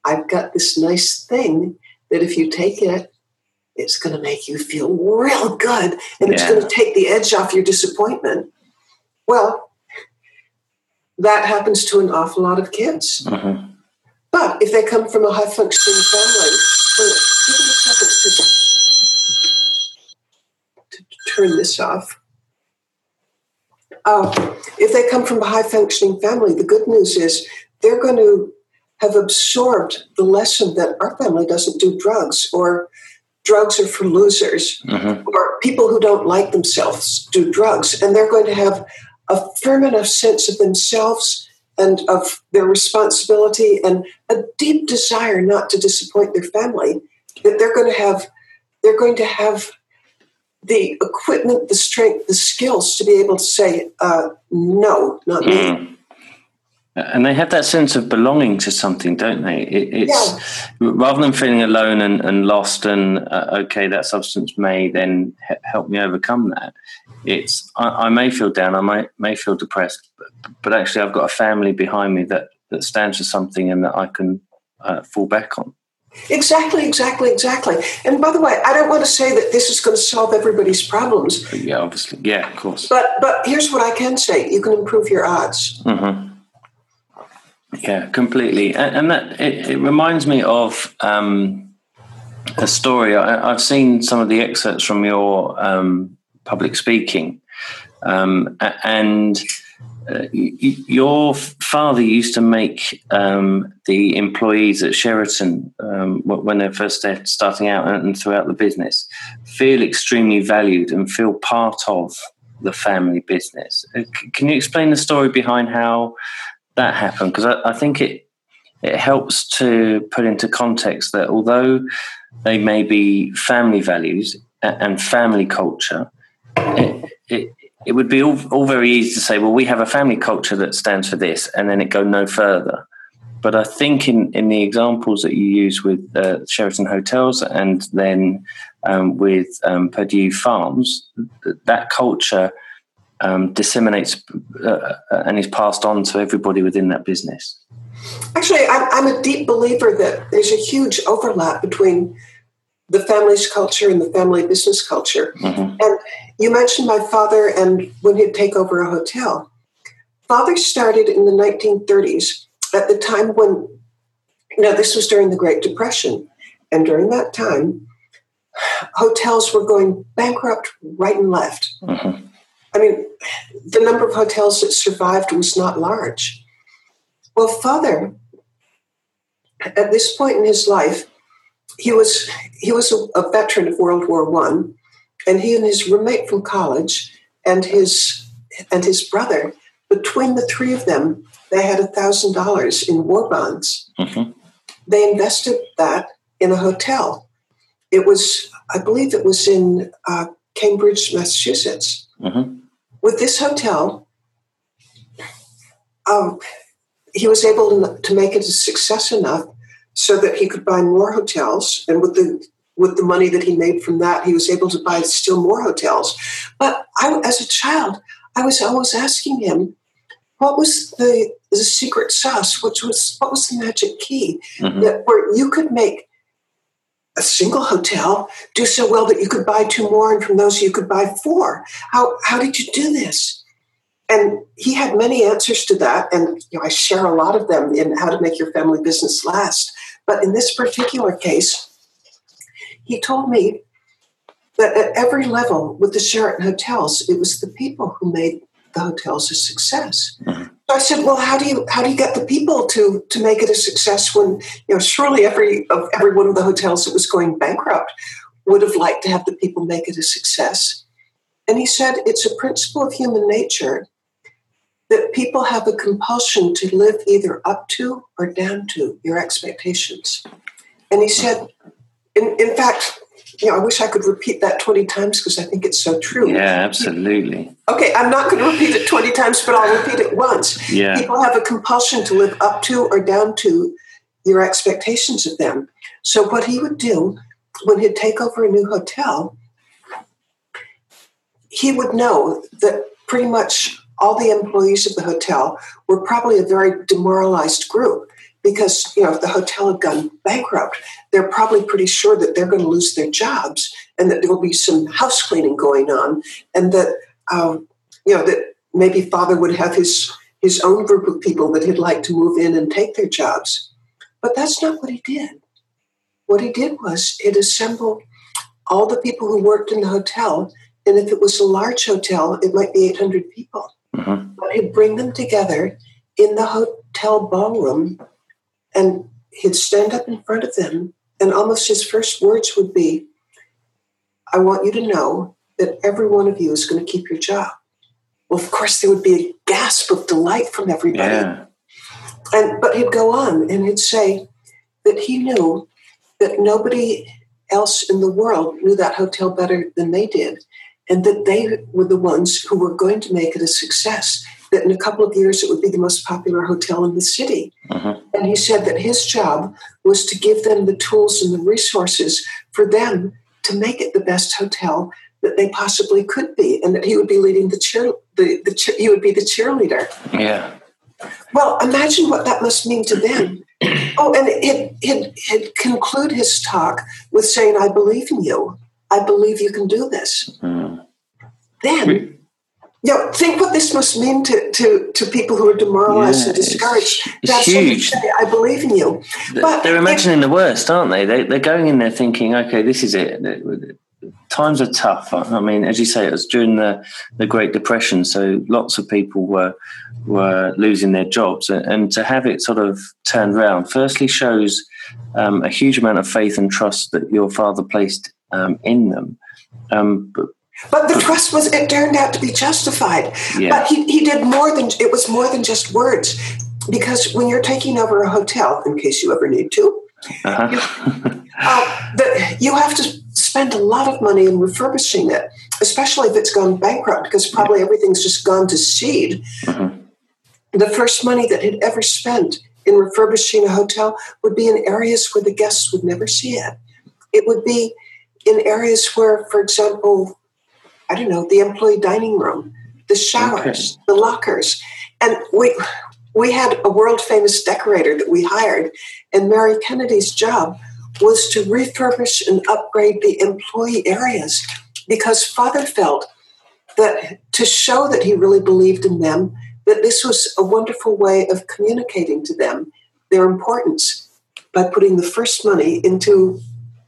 I've got this nice thing that if you take it, it's going to make you feel real good and yeah. it's going to take the edge off your disappointment. Well, that happens to an awful lot of kids. Mm-hmm. But if they come from a high functioning family, give me a second to, to turn this off. Uh, if they come from a high functioning family, the good news is they're going to have absorbed the lesson that our family doesn't do drugs or drugs are for losers. Mm-hmm. or people who don't like themselves do drugs. And they're going to have a firm enough sense of themselves and of their responsibility and a deep desire not to disappoint their family. That they're going to have they're going to have the equipment the strength the skills to be able to say uh, no not me mm. And they have that sense of belonging to something, don't they? It, it's yeah. rather than feeling alone and, and lost, and uh, okay, that substance may then he- help me overcome that. It's I, I, may feel down, I might may feel depressed, but, but, actually, I've got a family behind me that that stands for something and that I can uh, fall back on. Exactly, exactly, exactly. And by the way, I don't want to say that this is going to solve everybody's problems. Yeah, obviously, yeah, of course. But but here's what I can say: you can improve your odds. Mm-hmm. Yeah, completely. And, and that it, it, reminds me of um, a story. I, have seen some of the excerpts from your um, public speaking, um, and uh, your father used to make um, the employees at Sheraton, um, when they're first starting out and throughout the business, feel extremely valued and feel part of the family business. Uh, can you explain the story behind how that happened? because I, I, think it it helps to put into context that although they may be family values and family culture, it, it, it would be all, all very easy to say, well, we have a family culture that stands for this, and then it go no further. But I think in, in the examples that you use with uh, Sheraton Hotels and then um, with um, Perdue Farms, that culture – um, disseminates uh, uh, and is passed on to everybody within that business? Actually, I'm, a deep believer that there's a huge overlap between the family's culture and the family business culture. Mm-hmm. And you mentioned my father and when he'd take over a hotel. Father started in the 1930s at the time when, now this was during the Great Depression, and during that time, hotels were going bankrupt right and left. Mm-hmm. I mean, the number of hotels that survived was not large. Well, father, at this point in his life, he was he was a, a veteran of World War One, and he and his roommate from college and his and his brother, between the three of them, they had a thousand dollars in war bonds. Mm-hmm. They invested that in a hotel. It was, I believe, it was in uh, Cambridge, Massachusetts. Mm-hmm. With this hotel, um, he was able to, to make it a success enough so that he could buy more hotels, and with the with the money that he made from that, he was able to buy still more hotels. But I, as a child, I was always asking him, what was the, the secret sauce? Which was what was the magic key mm-hmm. that where you could make a single hotel do so well that you could buy two more, and from those you could buy four. How how did you do this? And he had many answers to that, and you know, I share a lot of them in how to make your family business last. But in this particular case, he told me that at every level with the Sheraton hotels, it was the people who made the hotels a success. Mm-hmm. So I said, "Well, how do you how do you get the people to to make it a success when you know surely every of every one of the hotels that was going bankrupt would have liked to have the people make it a success?" And he said, "It's a principle of human nature that people have a compulsion to live either up to or down to your expectations." And he said, "In, in fact." you know, I wish I could repeat that 20 times because I think it's so true. Yeah, absolutely. Okay, I'm not going to repeat it 20 times, but I'll repeat it once. Yeah. People have a compulsion to live up to or down to your expectations of them. So, what he would do when he'd take over a new hotel, he would know that pretty much all the employees of the hotel were probably a very demoralized group because you know if the hotel had gone bankrupt they're probably pretty sure that they're going to lose their jobs and that there will be some house cleaning going on and that um, you know that maybe father would have his his own group of people that he'd like to move in and take their jobs. But that's not what he did. What he did was it assembled all the people who worked in the hotel and if it was a large hotel it might be 800 people mm-hmm. he'd bring them together in the hotel ballroom and he'd stand up in front of them, and almost his first words would be, I want you to know that every one of you is going to keep your job. Well, of course, there would be a gasp of delight from everybody. Yeah. And but he'd go on and he'd say that he knew that nobody else in the world knew that hotel better than they did, and that they were the ones who were going to make it a success that in a couple of years it would be the most popular hotel in the city. Uh-huh. And he said that his job was to give them the tools and the resources for them to make it the best hotel that they possibly could be, and that he would be leading the cheer. The, the cheer, he would be the cheerleader. Yeah. Well, imagine what that must mean to them. oh, and it it it conclude his talk with saying, "I believe in you. I believe you can do this." Mm. Then you know, think what this must mean to, to, to people who are demoralized yeah, and discouraged. It's, it's That's huge. Say, I believe in you. But they're imagining the worst, aren't they? they? They're going in there thinking, okay, this is it. Times are tough. I mean, as you say, it was during the, the Great Depression, so lots of people were were losing their jobs, and to have it sort of turned around, firstly shows um, a huge amount of faith and trust that your father placed um, in them. Um, but but the trust was, it turned out to be justified. Yeah. But he, he did more than, it was more than just words. Because when you're taking over a hotel, in case you ever need to, uh-huh. you, uh, the, you have to spend a lot of money in refurbishing it, especially if it's gone bankrupt, because probably everything's just gone to seed. Uh-huh. The first money that he'd ever spent in refurbishing a hotel would be in areas where the guests would never see it. It would be in areas where, for example, I don't know, the employee dining room, the showers, okay. the lockers. And we we had a world famous decorator that we hired, and Mary Kennedy's job was to refurbish and upgrade the employee areas because father felt that to show that he really believed in them, that this was a wonderful way of communicating to them their importance by putting the first money into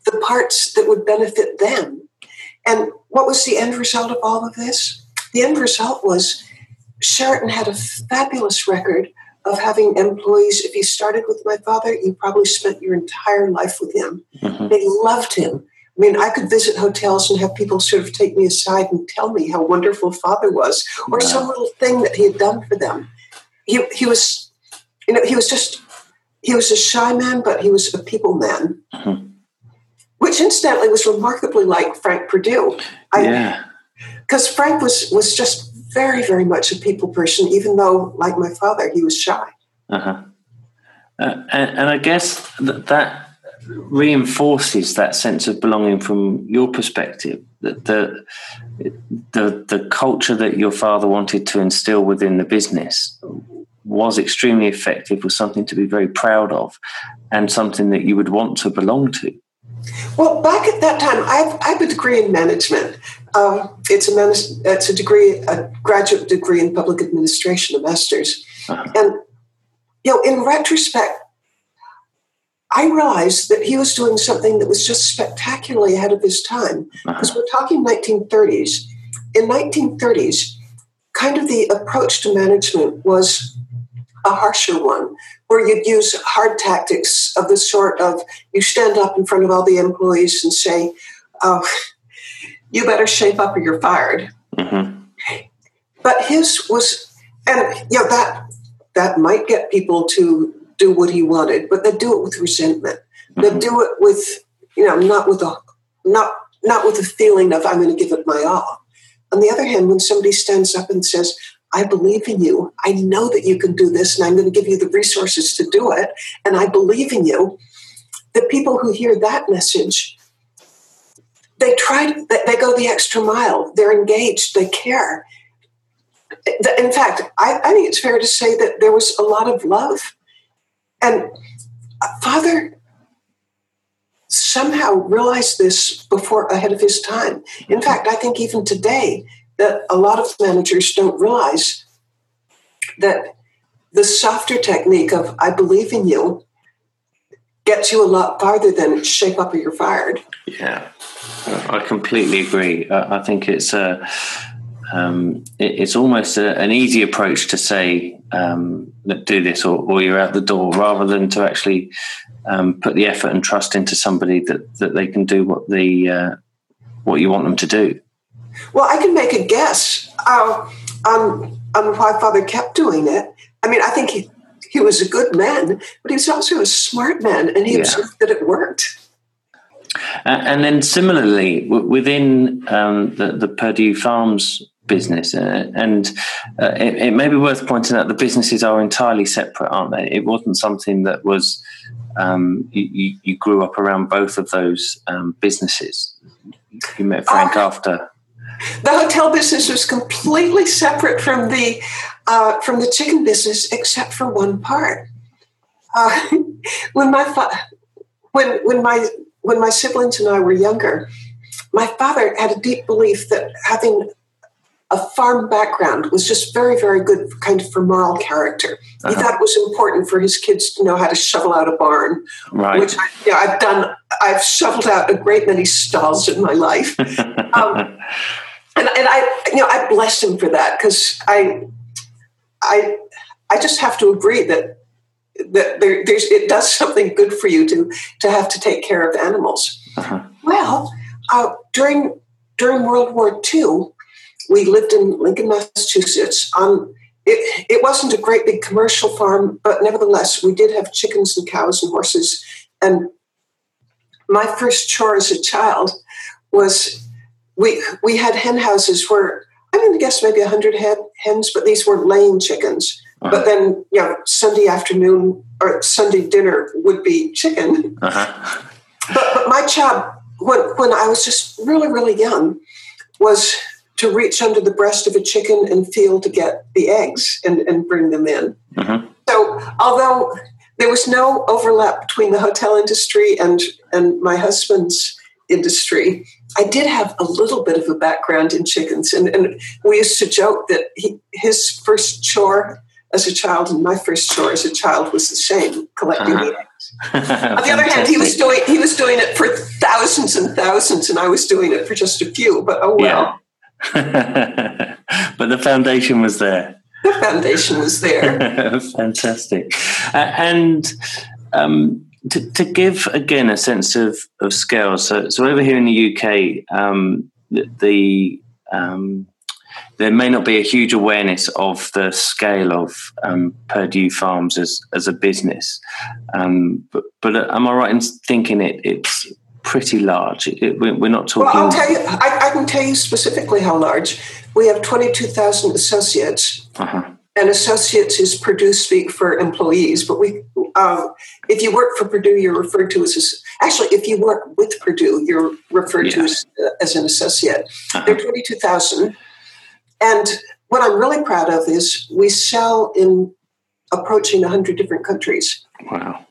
the parts that would benefit them. And what was the end result of all of this? The end result was Sheraton had a fabulous record of having employees. If you started with my father, you probably spent your entire life with him. Mm-hmm. They loved him. I mean, I could visit hotels and have people sort of take me aside and tell me how wonderful father was, or some little thing that he had done for them. He, he was, you know, he was just, he was a shy man, but he was a people man, mm-hmm. Which incidentally was remarkably like Frank Perdue. I, yeah. Because Frank was was just very, very much a people person, even though, like my father, he was shy. Uh-huh. Uh, and, and I guess that, that reinforces that sense of belonging from your perspective that the, the the culture that your father wanted to instill within the business was extremely effective was something to be very proud of and something that you would want to belong to well back at that time i've, I have a degree in management um, it's a manage, it's a degree a graduate degree in public administration a master's uh-huh. and you know in retrospect I realized that he was doing something that was just spectacularly ahead of his time. Because uh-huh. we're talking 1930s. In 1930s, kind of the approach to management was a harsher one, where you'd use hard tactics of the sort of you stand up in front of all the employees and say, "Oh, you better shape up or you're fired." Mm-hmm. But his was, and you know that that might get people to do what he wanted, but they do it with resentment. Mm-hmm. They do it with, you know, not with a not not with a feeling of I'm going to give it my all. On the other hand, when somebody stands up and says, I believe in you. I know that you can do this, and I'm going to give you the resources to do it. And I believe in you. The people who hear that message, they try, they go the extra mile. They're engaged, they care. In fact, I, I think it's fair to say that there was a lot of love and uh, Father somehow realized this before ahead of his time. In fact, I think even today that a lot of managers don't realize that the softer technique of I believe in you gets you a lot farther than shape up or you're fired. Yeah, I completely agree. I think it's a um, it's almost a, an easy approach to say um, do this or, or, you're out the door rather than to actually um, put the effort and trust into somebody that, that they can do what the uh, what you want them to do well i can make a guess uh, on, on why father kept doing it i mean i think he, he was a good man but he was also a smart man and he yeah. observed that it worked uh, and then similarly, w- within um, the, the Perdue Farms business. Uh, and uh, it, it, may be worth pointing out the businesses are entirely separate, aren't they? It wasn't something that was um, you, you, grew up around both of those um, businesses. You met Frank uh, after. The hotel business was completely separate from the uh, from the chicken business, except for one part. Uh, when my fa- when when my when my siblings and I were younger, my father had a deep belief that having a farm background was just very, very good kind of for moral character. Uh-huh. He thought it was important for his kids to know how to shovel out a barn, right. which I, yeah, I've done. I've shoveled out a great many stalls in my life, um, and, and I, you know, I bless him for that because I, I, I just have to agree that that there, there's it does something good for you to to have to take care of animals. Uh-huh. Well, uh, during during World War II we lived in Lincoln, Massachusetts. On it, it wasn't a great big commercial farm, but nevertheless, we did have chickens and cows and horses. And my first chore as a child was we we had hen houses where I'm going to guess maybe hundred hens, but these weren't laying chickens. Uh-huh. But then, you know, Sunday afternoon or Sunday dinner would be chicken. Uh-huh. But, but my job when when I was just really really young was to reach under the breast of a chicken and feel to get the eggs and, and bring them in. Mm-hmm. So, although there was no overlap between the hotel industry and, and my husband's industry, I did have a little bit of a background in chickens, and, and we used to joke that he, his first chore as a child and my first chore as a child was the same, collecting uh-huh. the eggs. On the other hand, he was doing he was doing it for thousands and thousands, and I was doing it for just a few. But oh well. Yeah. but the foundation was there. The foundation was there. Fantastic, uh, and. Um, to, to, give again a sense of, of scale, so, so over here in the UK, um, the, the um, there may not be a huge awareness of the scale of um, Perdue Farms as, as a business. Um, but, but am I right in thinking it, it's pretty large? It, we're not talking. Well, I'll tell you, I, I, can tell you specifically how large. We have 22,000 associates. Uh-huh. And associates is Perdue speak for employees, but we, um, if you work for Perdue, you're referred to as a, actually, if you work with Perdue, you're referred yeah. to as, uh, as, an associate. Uh-huh. There are 22,000 and what I'm really proud of is we sell in approaching 100 different countries. Wow.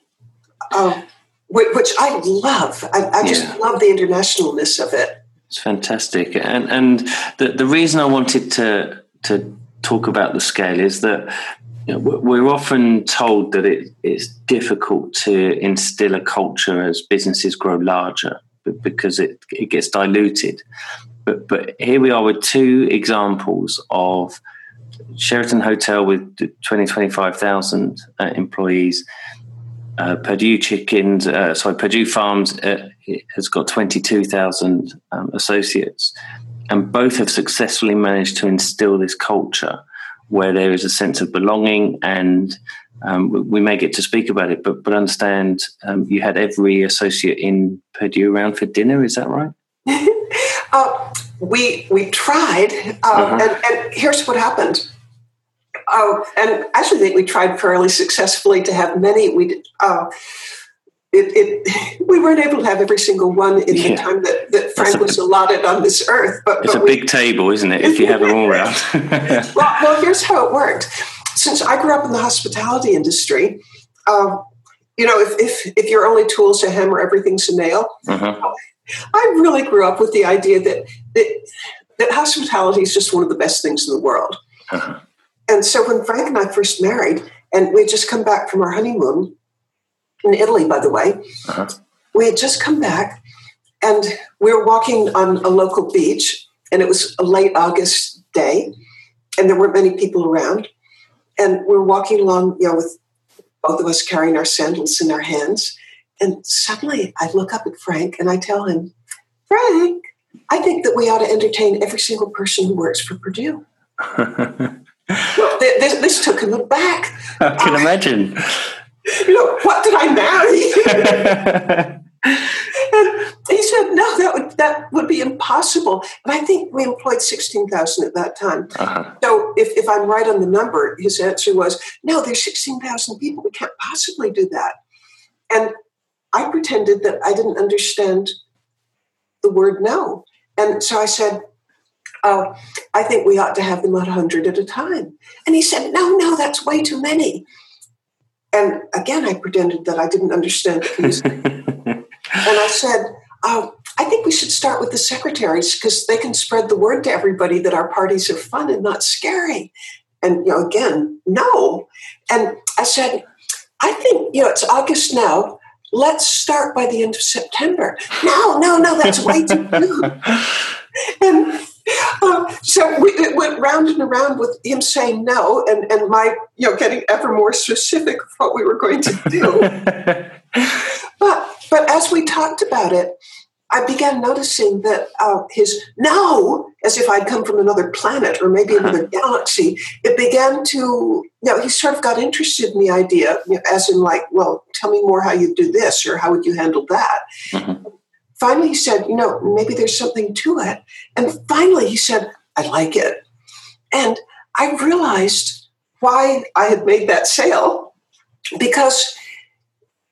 Um, which I love. I, I just yeah. love the internationalness of it. It's fantastic. And, and the, the reason I wanted to, to talk about the scale is that we're often told that it, it's difficult to instill a culture as businesses grow larger because it, it gets diluted. But but here we are with two examples of Sheraton Hotel with 20, 25,000 uh, employees. Uh, Perdue Chickens, uh, sorry, Perdue Farms uh, has got 22,000 um, associates. And both have successfully managed to instill this culture where there is a sense of belonging and um, we may get to speak about it, but but understand um, you had every associate in Perdue around for dinner. Is that right? Uh, we we tried, uh, uh-huh. and, and, here's what happened. Uh, and I actually think we tried fairly successfully to have many. We uh, it, it, we weren't able to have every single one in yeah. the time that, that Frank a, was allotted on this earth. But it's but a we, big table, isn't it? If you have them all around. well, well, here's how it worked. Since I grew up in the hospitality industry, uh, you know, if, if if your only tool is a hammer, everything's a nail. Uh-huh. I really grew up with the idea that that, that hospitality is just one of the best things in the world. Uh-huh. And so when Frank and I first married, and we just come back from our honeymoon in Italy, by the way, uh-huh. we had just come back and we were walking on a local beach, and it was a late August day, and there weren't many people around. And we were walking along, you know, with both of us carrying our sandals in our hands. And suddenly I look up at Frank and I tell him, Frank, I think that we ought to entertain every single person who works for Perdue. well, this, this, took him aback. I can imagine. You know, what did I marry? and he said, no, that would that would be impossible. And I think we employed sixteen thousand at that time. Uh-huh. So if, if I'm right on the number, his answer was, no, there's sixteen thousand people. We can't possibly do that. And I pretended that I didn't understand the word no. And so I said, Oh, I think we ought to have them at 100 at a time. And he said, No, no, that's way too many. And again, I pretended that I didn't understand and I said, oh, I think we should start with the secretaries because they can spread the word to everybody that our parties are fun and not scary. And you know, again, no. And I said, I think you know it's August now let's start by the end of September. No, no, no, that's way too soon. and uh, so we, it went round and around with him saying no, and, and my, you know, getting ever more specific of what we were going to do. but but as we talked about it, I began noticing that uh, his no, as if I'd come from another planet or maybe another galaxy, it began to, you know, he sort of got interested in the idea, you know, as in, like, well, tell me more how you do this or how would you handle that. Mm-hmm. Finally, he said, you know, maybe there's something to it. And finally, he said, I like it. And I realized why I had made that sale because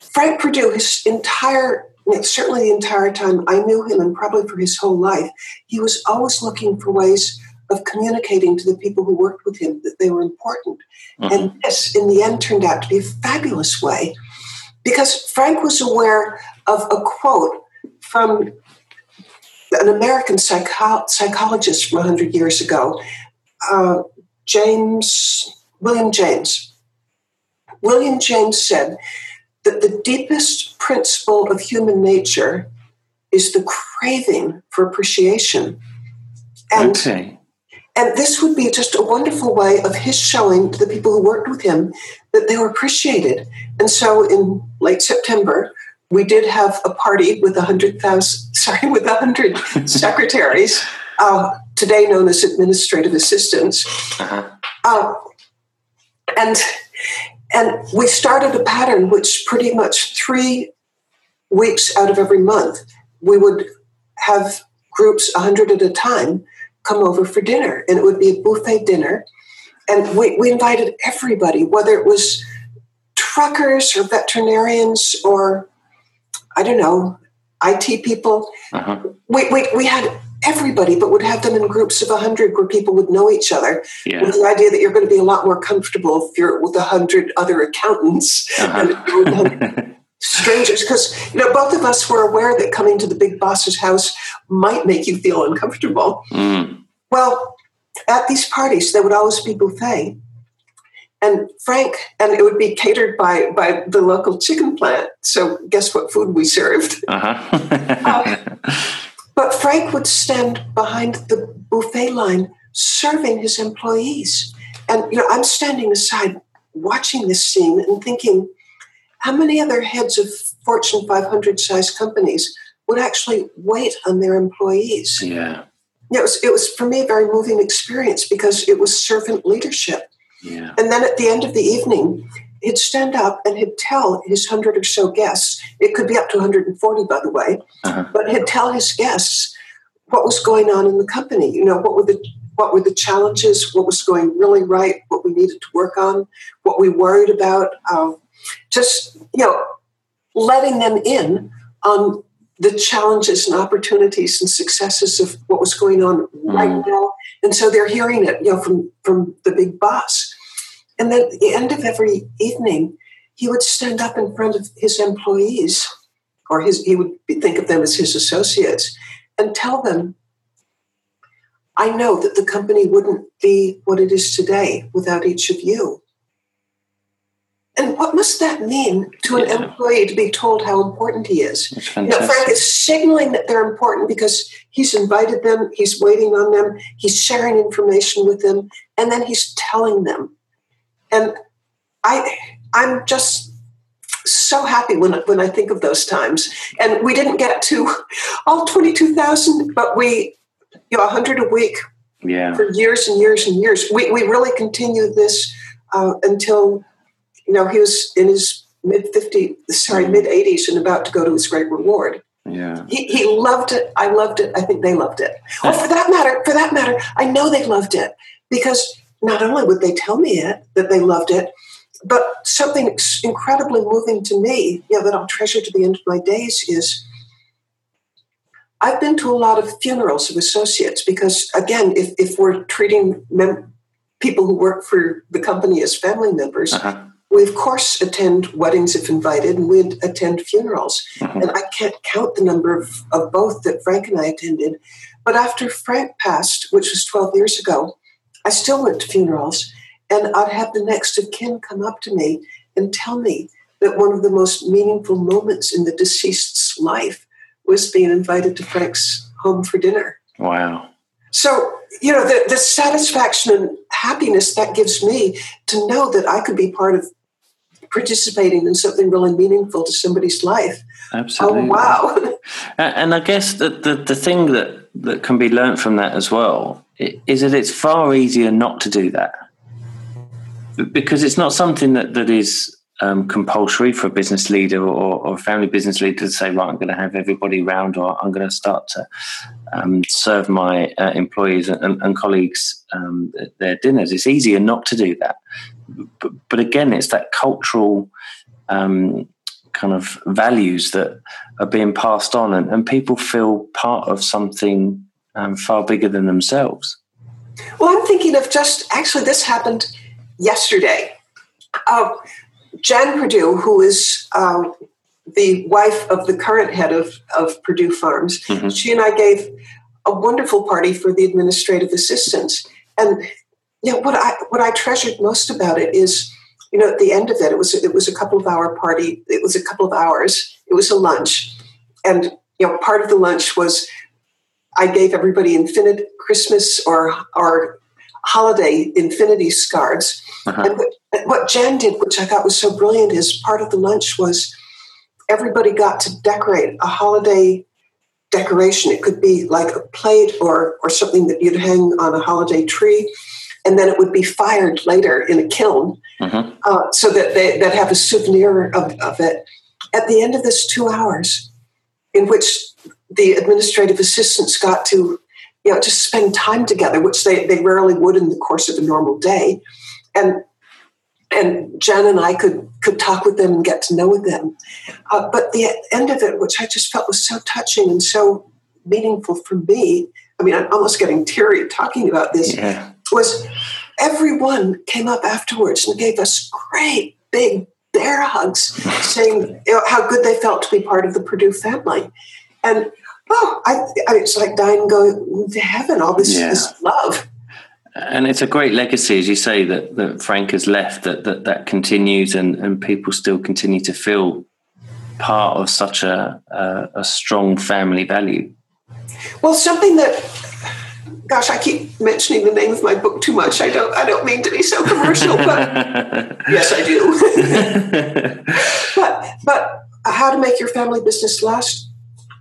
Frank Perdue, his entire certainly the entire time I knew him, and probably for his whole life, he was always looking for ways of communicating to the people who worked with him that they were important. Mm-hmm. And this, in the end, turned out to be a fabulous way because Frank was aware of a quote from an American psycho- psychologist from 100 years ago, uh, James, William James. William James said that the deepest principle of human nature is the craving for appreciation. And, okay. and this would be just a wonderful way of his showing to the people who worked with him that they were appreciated. And so in late September, we did have a party with a hundred thousand, sorry, with a hundred secretaries, uh, today known as administrative assistants, uh-huh. uh, and and we started a pattern which pretty much three weeks out of every month we would have groups a hundred at a time come over for dinner, and it would be a buffet dinner, and we, we invited everybody, whether it was truckers or veterinarians or I don't know, IT people. Uh-huh. We, we, we had everybody, but would have them in groups of 100 where people would know each other yeah. with the idea that you're going to be a lot more comfortable if you're with 100 other accountants uh-huh. strangers. Because, you know, both of us were aware that coming to the big boss's house might make you feel uncomfortable. Mm. Well, at these parties, there would always be buffet and Frank, and it would be catered by by the local chicken plant. So guess what food we served? Uh-huh. uh, but Frank would stand behind the buffet line serving his employees, and you know I'm standing aside watching this scene and thinking, how many other heads of Fortune 500 size companies would actually wait on their employees? Yeah. It was, it was for me a very moving experience because it was servant leadership yeah. And then at the end of the evening, he'd stand up and he'd tell his hundred or so guests, it could be up to 140, by the way, uh-huh. but he'd tell his guests what was going on in the company. You know, what were the what were the challenges, what was going really right, what we needed to work on, what we worried about. Um, just, you know, letting them in on the challenges and opportunities and successes of what was going on right mm. now. And so they're hearing it, you know, from, from the big boss. And then at the end of every evening, he would stand up in front of his employees, or his he would think of them as his associates, and tell them, I know that the company wouldn't be what it is today without each of you. And what must that mean to an yeah. employee to be told how important he is? You know, Frank is signaling that they're important because he's invited them, he's waiting on them, he's sharing information with them, and then he's telling them. And I, I'm just so happy when when I think of those times. And we didn't get to all twenty two thousand, but we, you know, hundred a week. Yeah. For years and years and years, we we really continued this uh, until you know, he was in his mid 50, sorry, mm. mid 80s and about to go to his great reward. Yeah. He, he loved it. I loved it. I think they loved it. Well, for that matter, for that matter, I know they loved it because not only would they tell me it that they loved it, but something incredibly moving to me, you know, that I'll treasure to the end of my days is I've been to a lot of funerals of associates because, again, if, if we're treating mem- people who work for the company as family members, uh-huh. we of course attend weddings if invited and we attend funerals. Mm-hmm. and i can't count the number of, of both that frank and i attended. But after frank passed which was 12 years ago i still went to funerals and i'd have the next of kin come up to me and tell me that one of the most meaningful moments in the deceased's life was being invited to frank's home for dinner wow so you know the, the satisfaction and happiness that gives me to know that i could be part of participating in something really meaningful to somebody's life. Oh, Absolutely. Oh, wow. and I guess that the, the thing that, that can be learned from that as well is that it's far easier not to do that because it's not something that, that is um, compulsory for a business leader or, or, a family business leader to say, right, I'm going to have everybody round or I'm going to start to um, serve my uh, employees and, and colleagues um, their dinners. It's easier not to do that. But, but again, it's that cultural um, kind of values that are being passed on, and, and people feel part of something um, far bigger than themselves. Well, I'm thinking of just actually, this happened yesterday. Uh, Jan Perdue, who is um, the wife of the current head of, of Perdue Farms. Mm-hmm. She and I gave a wonderful party for the administrative assistants. And you know, what I what I treasured most about it is, you know, at the end of it, it was it was a couple of hour party. It was a couple of hours. It was a lunch, and you know, part of the lunch was I gave everybody infinite Christmas or or holiday infinity cards. Uh-huh. And what, what Jen did, which I thought was so brilliant, is part of the lunch was everybody got to decorate a holiday decoration. It could be like a plate or or something that you'd hang on a holiday tree, and then it would be fired later in a kiln, uh-huh. uh, so that they that have a souvenir of, of it. At the end of this two hours, in which the administrative assistants got to you know just spend time together, which they, they rarely would in the course of a normal day, and and Jen and I could could talk with them and get to know them. Uh, but the end of it, which I just felt was so touching and so meaningful for me, I mean, I'm almost getting teary talking about this, yeah. Was everyone came up afterwards and gave us great big bear hugs, saying how good they felt to be part of the Perdue family. And oh, I, I it's like dying going to heaven, all this, yeah. this love and it's a great legacy, as you say, that, that Frank has left, that, that that continues and, and people still continue to feel part of such a, a, a strong family value. Well, something that, gosh, I keep mentioning the name of my book too much. I don't, I don't mean to be so commercial, but yes, I do. but, but how to make your family business last,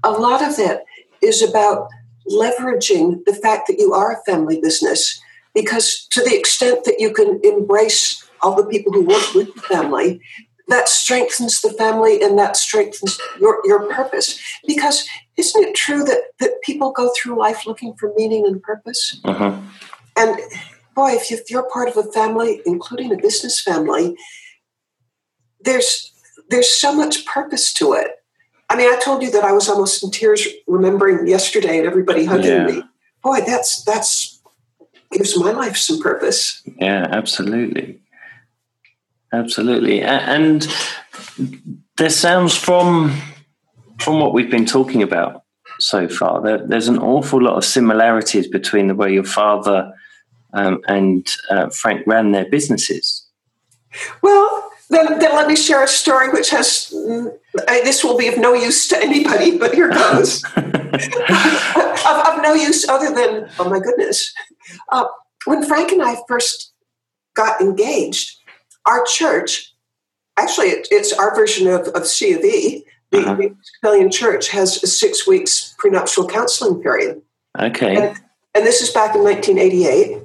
a lot of it is about leveraging the fact that you are a family business because to the extent that you can embrace all the people who work with the family, that strengthens the family and that strengthens your, your purpose. Because isn't it true that, that people go through life looking for meaning and purpose? Uh-huh. And boy, if, you, if you're part of a family, including a business family, there's there's so much purpose to it. I mean, I told you that I was almost in tears remembering yesterday and everybody hugging yeah. me. Boy, that's that's gives my life some purpose. Yeah, absolutely. Absolutely. And there sounds from from what we've been talking about so far, there, there's an awful lot of similarities between the way your father um, and uh, Frank ran their businesses. Well, then, then let me share a story which has uh, this will be of no use to anybody, but here goes. of, of, no use other than, oh my goodness. Uh, when Frank and I first got engaged, our church, actually, it, it's our version of, of C of E, the uh-huh. Episcopalian Church has a six weeks prenuptial counseling period. Okay. And, and this is back in 1988.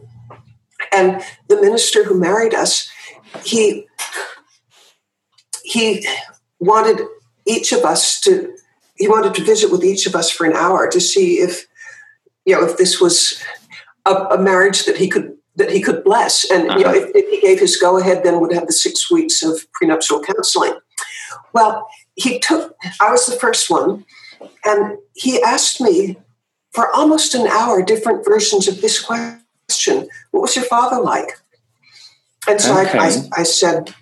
And the minister who married us, he he wanted each of us to he wanted to visit with each of us for an hour to see if you know if this was a, a marriage that he could that he could bless and uh-huh. you know uh-huh. if, if, he gave his go ahead then would have the six weeks of prenuptial counseling well he took i was the first one and he asked me for almost an hour different versions of this question what was your father like and so okay. I, I, I said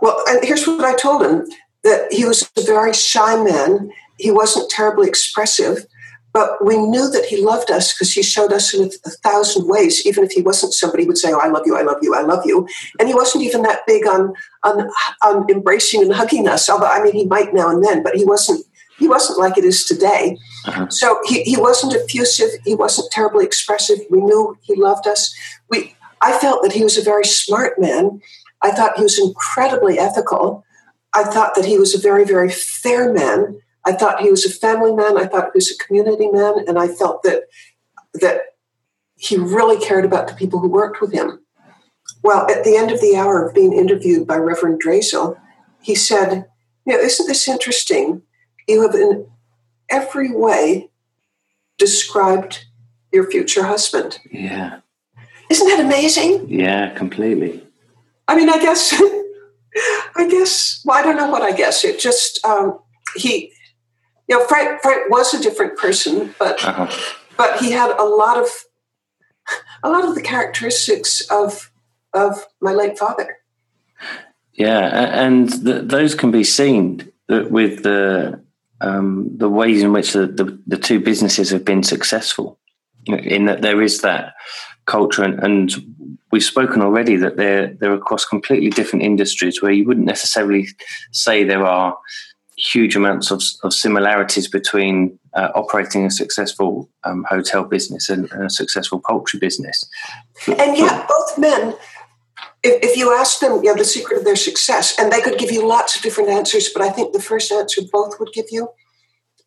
well and here's what i told him that he was a very shy man. He wasn't terribly expressive, but we knew that he loved us because he showed us in a, thousand ways. Even if he wasn't somebody would say, "Oh, I love you, I love you, I love you," and he wasn't even that big on on, on embracing and hugging us. Although I mean, he might now and then, but he wasn't. He wasn't like it is today. Uh-huh. So he, he wasn't effusive. He wasn't terribly expressive. We knew he loved us. We I felt that he was a very smart man. I thought he was incredibly ethical. I thought that he was a very, very fair man. I thought he was a family man. I thought he was a community man, and I felt that that he really cared about the people who worked with him. Well, at the end of the hour of being interviewed by Reverend Drazel, he said, "You know, isn't this interesting? You have in every way described your future husband." Yeah. Isn't that amazing? Yeah, completely. I mean, I guess I guess. Well, I don't know what I guess. It just um, he, you know, Frank, Frank was a different person, but uh-huh. but he had a lot of a lot of the characteristics of of my late father. Yeah, and th- those can be seen with the um, the ways in which the, the, the two businesses have been successful, in that there is that culture, and, and we've spoken already that they're they're across completely different industries where you wouldn't necessarily say there are huge amounts of, of similarities between uh, operating a successful um, hotel business and, and, a successful poultry business. And yet, both men, if, if you ask them, you know, the secret of their success, and they could give you lots of different answers, but I think the first answer both would give you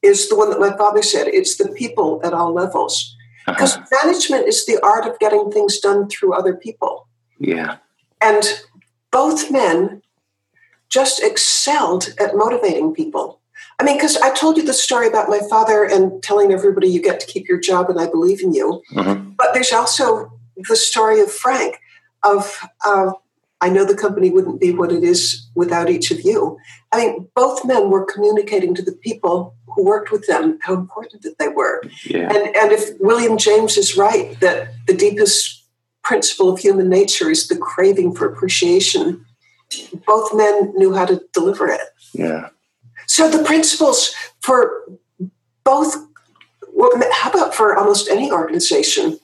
is the one that my father said it's the people at all levels. Because uh-huh. management is the art of getting things done through other people. Yeah. And both men just excelled at motivating people. I mean, because I told you the story about my father and telling everybody you get to keep your job and I believe in you. Mm-hmm. But there's also the story of Frank of uh, I know the company wouldn't be what it is without each of you. I mean, both men were communicating to the people who worked with them how important that they were. Yeah. And and if William James is right that the deepest principle of human nature is the craving for appreciation both men knew how to deliver it. Yeah. So the principles for both, how about for almost any organization,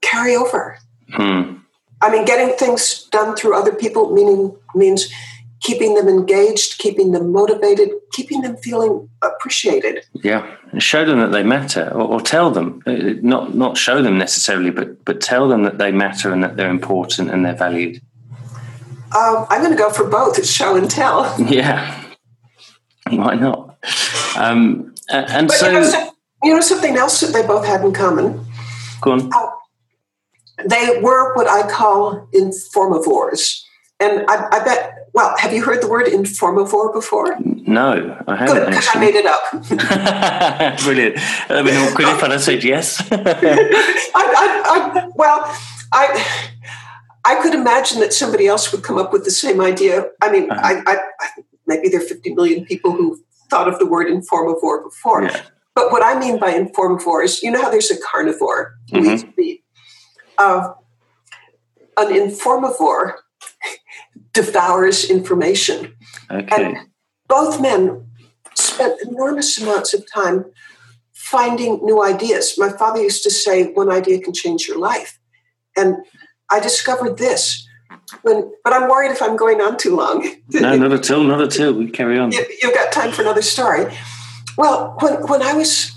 carry over. Hmm. I mean, getting things done through other people meaning means keeping them engaged, keeping them motivated, keeping them feeling appreciated. Yeah, and show them that they matter, or, or, tell them uh, not not show them necessarily, but but tell them that they matter and that they're important and they're valued. Um, I'm going to go for both. It's show and tell. Yeah. Why not? Um, and but so. You know, you know, something else that they both had in common? Go on. Uh, they were what I call informivores. And I, I, bet, well, have you heard the word informivore before? No, I haven't. Good, because I made it up. Brilliant. I mean, awkward if I said yes. I, I, well, I I could imagine that somebody else would come up with the same idea. I mean, uh-huh. I, I, maybe there are 50 million people who thought of the word informivore before. Yeah. But what I mean by informivore is, you know how there's a carnivore who mm-hmm. eats meat. Uh, an informivore devours information. Okay. And both men spent enormous amounts of time finding new ideas. My father used to say, one idea can change your life. And I discovered this. When, but I'm worried if I'm going on too long. No, not at all, not at all. We carry on. You, have got time for another story. Well, when, when I was,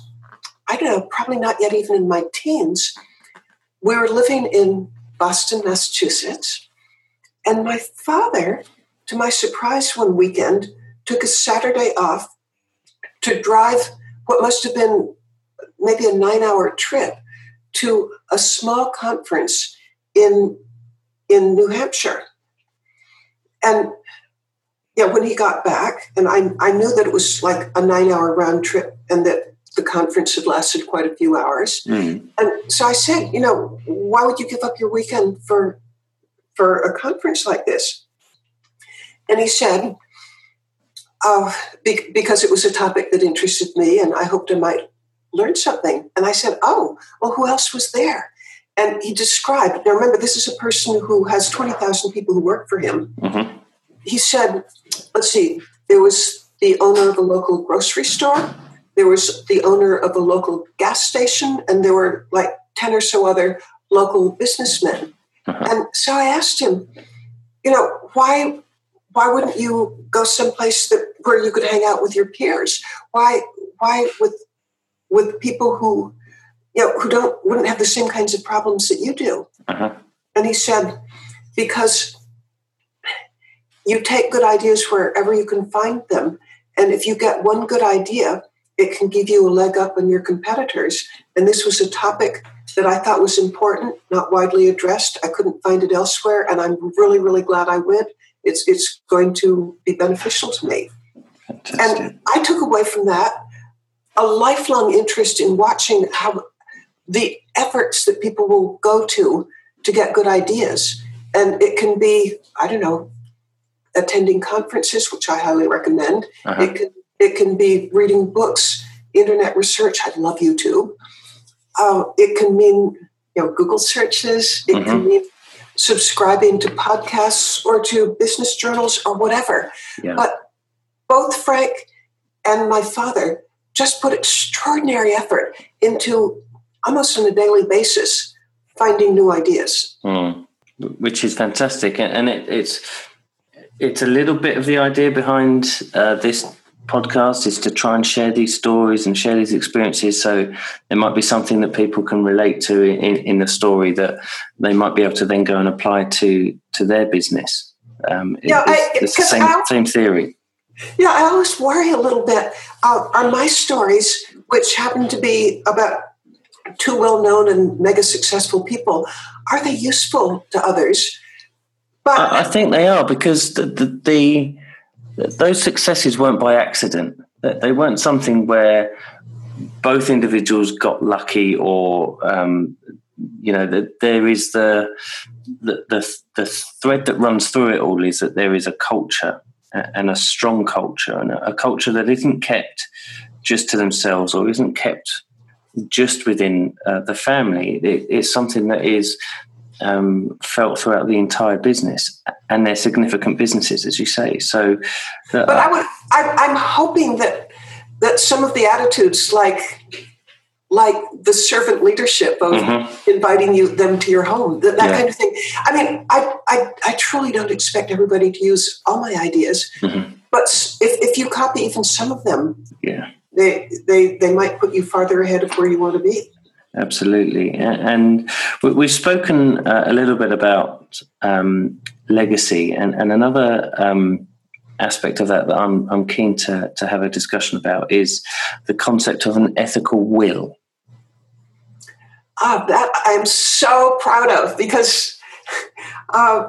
I don't know, probably not yet even in my teens, we were living in Boston, Massachusetts. And my father, to my surprise one weekend, took a Saturday off to drive what must have been maybe a nine hour trip to a small conference in in New Hampshire. And yeah, when he got back, and I, I knew that it was like a nine hour round trip and that the conference had lasted quite a few hours. Mm. And so I said, you know, why would you give up your weekend for for a conference like this? And he said, uh, be- because it was a topic that interested me and I hoped I might learn something. And I said, oh, well, who else was there? And he described, now remember, this is a person who has 20,000 people who work for him. Mm-hmm. He said, let's see, there was the owner of a local grocery store, there was the owner of a local gas station, and there were like 10 or so other local businessmen. Uh-huh. And so I asked him, you know, why why wouldn't you go someplace that where you could hang out with your peers? Why why with with people who you know, who don't wouldn't have the same kinds of problems that you do. Uh-huh. And he said, because you take good ideas wherever you can find them, and if you get one good idea, it can give you a leg up on your competitors. And this was a topic that I thought was important, not widely addressed. I couldn't find it elsewhere, and I'm really, really glad I went. It's it's going to be beneficial to me. Fantastic. And I took away from that a lifelong interest in watching how the efforts that people will go to to get good ideas. And it can be, I don't know, attending conferences, which I highly recommend. Uh-huh. It can it can be reading books, internet research. I love YouTube. Uh, it can mean you know Google searches. It mm-hmm. can mean subscribing to podcasts or to business journals or whatever. Yeah. But both Frank and my father just put extraordinary effort into almost on a daily basis finding new ideas. Mm, which is fantastic. And it, it's it's a little bit of the idea behind uh, this podcast is to try and share these stories and share these experiences so there might be something that people can relate to in, in the story that they might be able to then go and apply to to their business um, yeah, it's, it's the same, I, same theory yeah i always worry a little bit uh, on my stories which happen to be about two well-known and mega successful people are they useful to others but I, think they are because the, the, the those successes weren't by accident. They weren't something where both individuals got lucky or um, you know that there is the, the, the the thread that runs through it all is that there is a culture and a strong culture and a culture that isn't kept just to themselves or isn't kept just within uh, the family. It, it's something that is um, felt throughout the entire business, and they're significant businesses, as you say. So, but I would, I, I'm hoping that that some of the attitudes, like like the servant leadership of mm-hmm. inviting you them to your home, that, that yeah. kind of thing. I mean, I, I I truly don't expect everybody to use all my ideas, mm-hmm. but if if you copy even some of them, yeah, they they they might put you farther ahead of where you want to be. Absolutely. And we've spoken uh, a little bit about um, legacy, and, and another um, aspect of that that I'm, I'm keen to, to have a discussion about is the concept of an ethical will. Uh, that I'm so proud of because uh,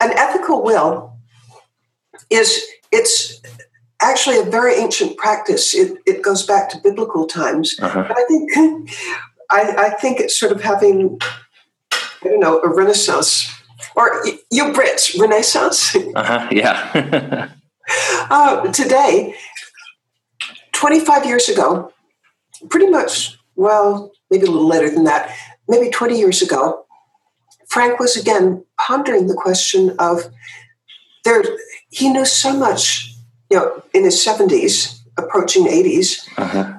an ethical will is it's actually a very ancient practice. It, it goes back to biblical times. Uh-huh. But I think I, I think it's sort of having, I don't know, a renaissance. Or you Brits, renaissance? Uh-huh, yeah. uh, today, 25 years ago, pretty much, well, maybe a little later than that, maybe 20 years ago, Frank was again pondering the question of there. He knew so much, you know, in his 70s, approaching 80s. Uh-huh.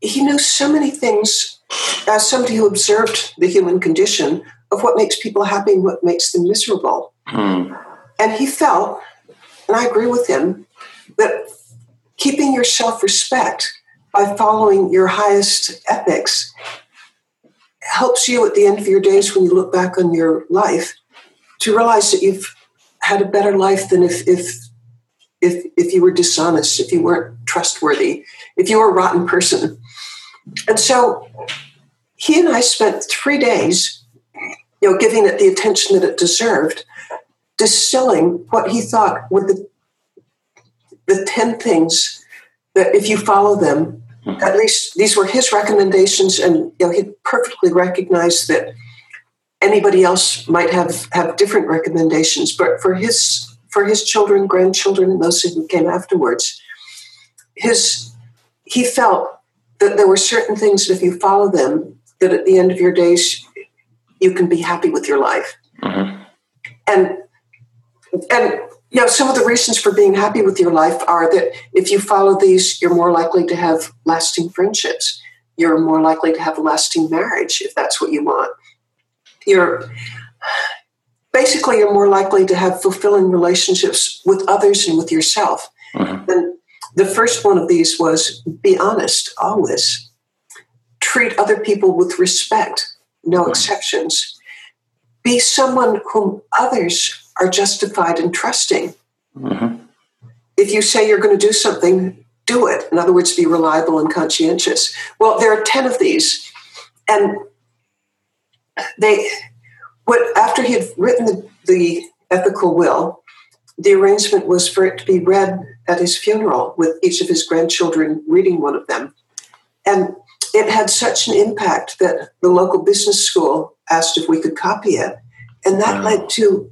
He knew so many things as somebody who observed the human condition of what makes people happy and what makes them miserable. Hmm. And he felt, and I agree with him, that keeping your self respect by following your highest ethics helps you at the end of your days when you look back on your life to realize that you've had a better life than if if if if you were dishonest, if you weren't trustworthy, if you were a rotten person. And so he and I spent three days, you know, giving it the attention that it deserved, distilling what he thought were the the 10 things that if you follow them, at least these were his recommendations, and you know, he perfectly recognized that anybody else might have, have different recommendations, but for his for his children, grandchildren, and those who came afterwards, his he felt that there were certain things that if you follow them, that at the end of your days, you can be happy with your life. Mm-hmm. And and you know, some of the reasons for being happy with your life are that if you follow these, you're more likely to have lasting friendships. You're more likely to have a lasting marriage if that's what you want. You're basically you're more likely to have fulfilling relationships with others and with yourself. Mm-hmm. And the first one of these was be honest always. Treat other people with respect, no exceptions. Be someone whom others are justified in trusting. Mm-hmm. If you say you're going to do something, do it. In other words, be reliable and conscientious. Well, there are 10 of these. And they, what, after he had written the, the ethical will, the arrangement was for it to be read at his funeral with each of his grandchildren reading one of them. And it had such an impact that the local business school asked if we could copy it. And that wow. led to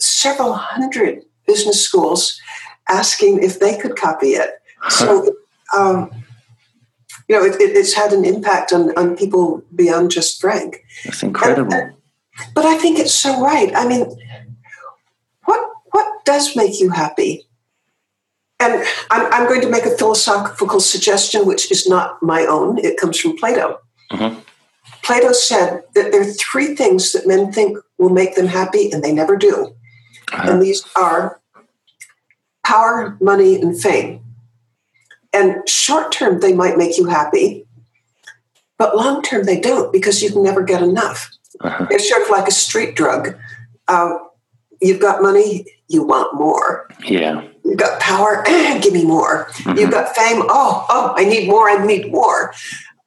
several hundred business schools asking if they could copy it. So, um, you know, it, it, it's had an impact on, on people beyond just Frank. That's incredible. And, but I think it's so right. I mean, what what does make you happy? and I'm, I'm, going to make a philosophical suggestion, which is not my own. It comes from Plato. Mm-hmm. Plato said that there are three things that men think will make them happy, and they never do. Uh-huh. And these are power, money, and fame. And short term, they might make you happy, but long term, they don't because you can never get enough. Uh-huh. It's sort of like a street drug. Uh, you've got money, you want more. Yeah. You've got power, give me more. Mm-hmm. You've got fame, oh, oh, I need more, I need more.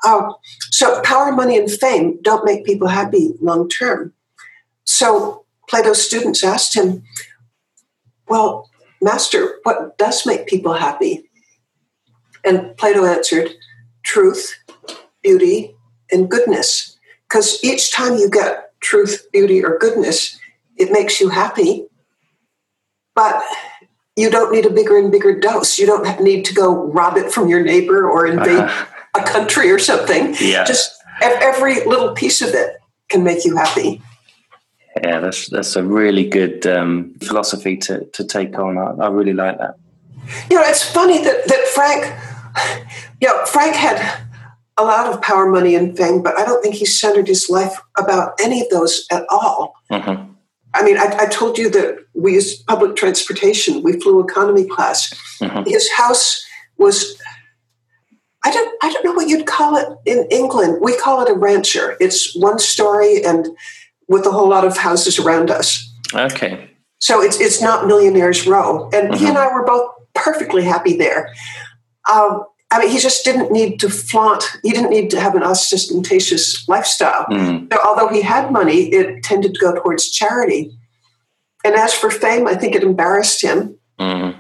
Uh, so power, money, and fame don't make people happy long term. So Plato's students asked him, Well, Master, what does make people happy? And Plato answered, Truth, beauty, and goodness. Because each time you get truth, beauty, or goodness, it makes you happy. But you don't need a bigger and bigger dose. You don't need to go rob it from your neighbor or invade uh-huh. a country or something. Yeah. Just every little piece of it can make you happy. Yeah, that's that's a really good um, philosophy to, to take on. I, I really like that. You know, it's funny that, that Frank, you know, Frank had a lot of power, money, and fame, but I don't think he centered his life about any of those at all. Mm-hmm. I mean, I, I, told you that we used public transportation. We flew economy class. Mm-hmm. His house was. I don't. I don't know what you'd call it in England. We call it a rancher. It's one story and with a whole lot of houses around us. Okay. So it's it's not Millionaires Row, and mm-hmm. he and I were both perfectly happy there. Um, I mean, he just didn't need to flaunt. He didn't need to have an ostentatious lifestyle. Mm. So although he had money, it tended to go towards charity. And as for fame, I think it embarrassed him. Mm.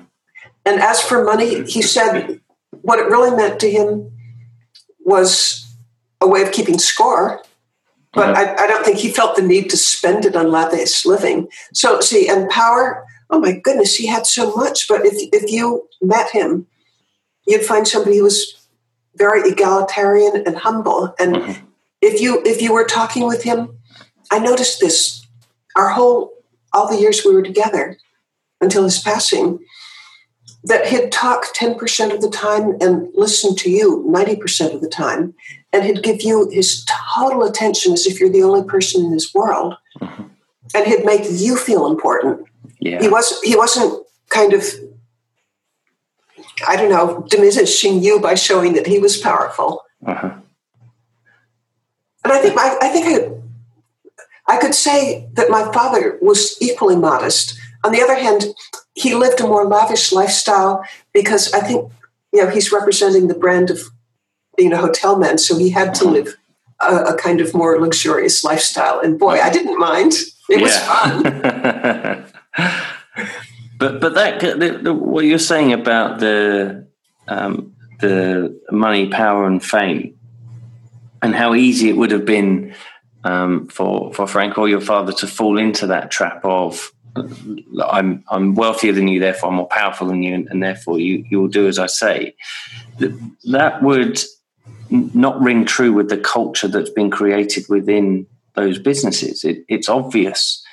And as for money, he said what it really meant to him was a way of keeping score. But mm. I, I, don't think he felt the need to spend it on lavish living. So, see, and power, oh my goodness, he had so much. But if, if you met him, you'd find somebody who was very egalitarian and humble. And mm-hmm. if you if you were talking with him, I noticed this our whole all the years we were together until his passing, that he'd talk 10% of the time and listen to you 90% of the time. And he'd give you his total attention as if you're the only person in his world. Mm-hmm. And he'd make you feel important. Yeah. He was he wasn't kind of I don't know, diminishing you by showing that he was powerful. Uh-huh. And I think I, I think I, I could say that my father was equally modest. On the other hand, he lived a more lavish lifestyle because I think you know he's representing the brand of being a hotel man, so he had to uh-huh. live a, a kind of more luxurious lifestyle. And boy, I didn't mind; it yeah. was fun. But but that the, the, what you're saying about the um, the money, power, and fame, and how easy it would have been um, for for Frank or your father to fall into that trap of I'm I'm wealthier than you, therefore I'm more powerful than you, and, and therefore you you will do as I say. That that would not ring true with the culture that's been created within those businesses. It, it's obvious.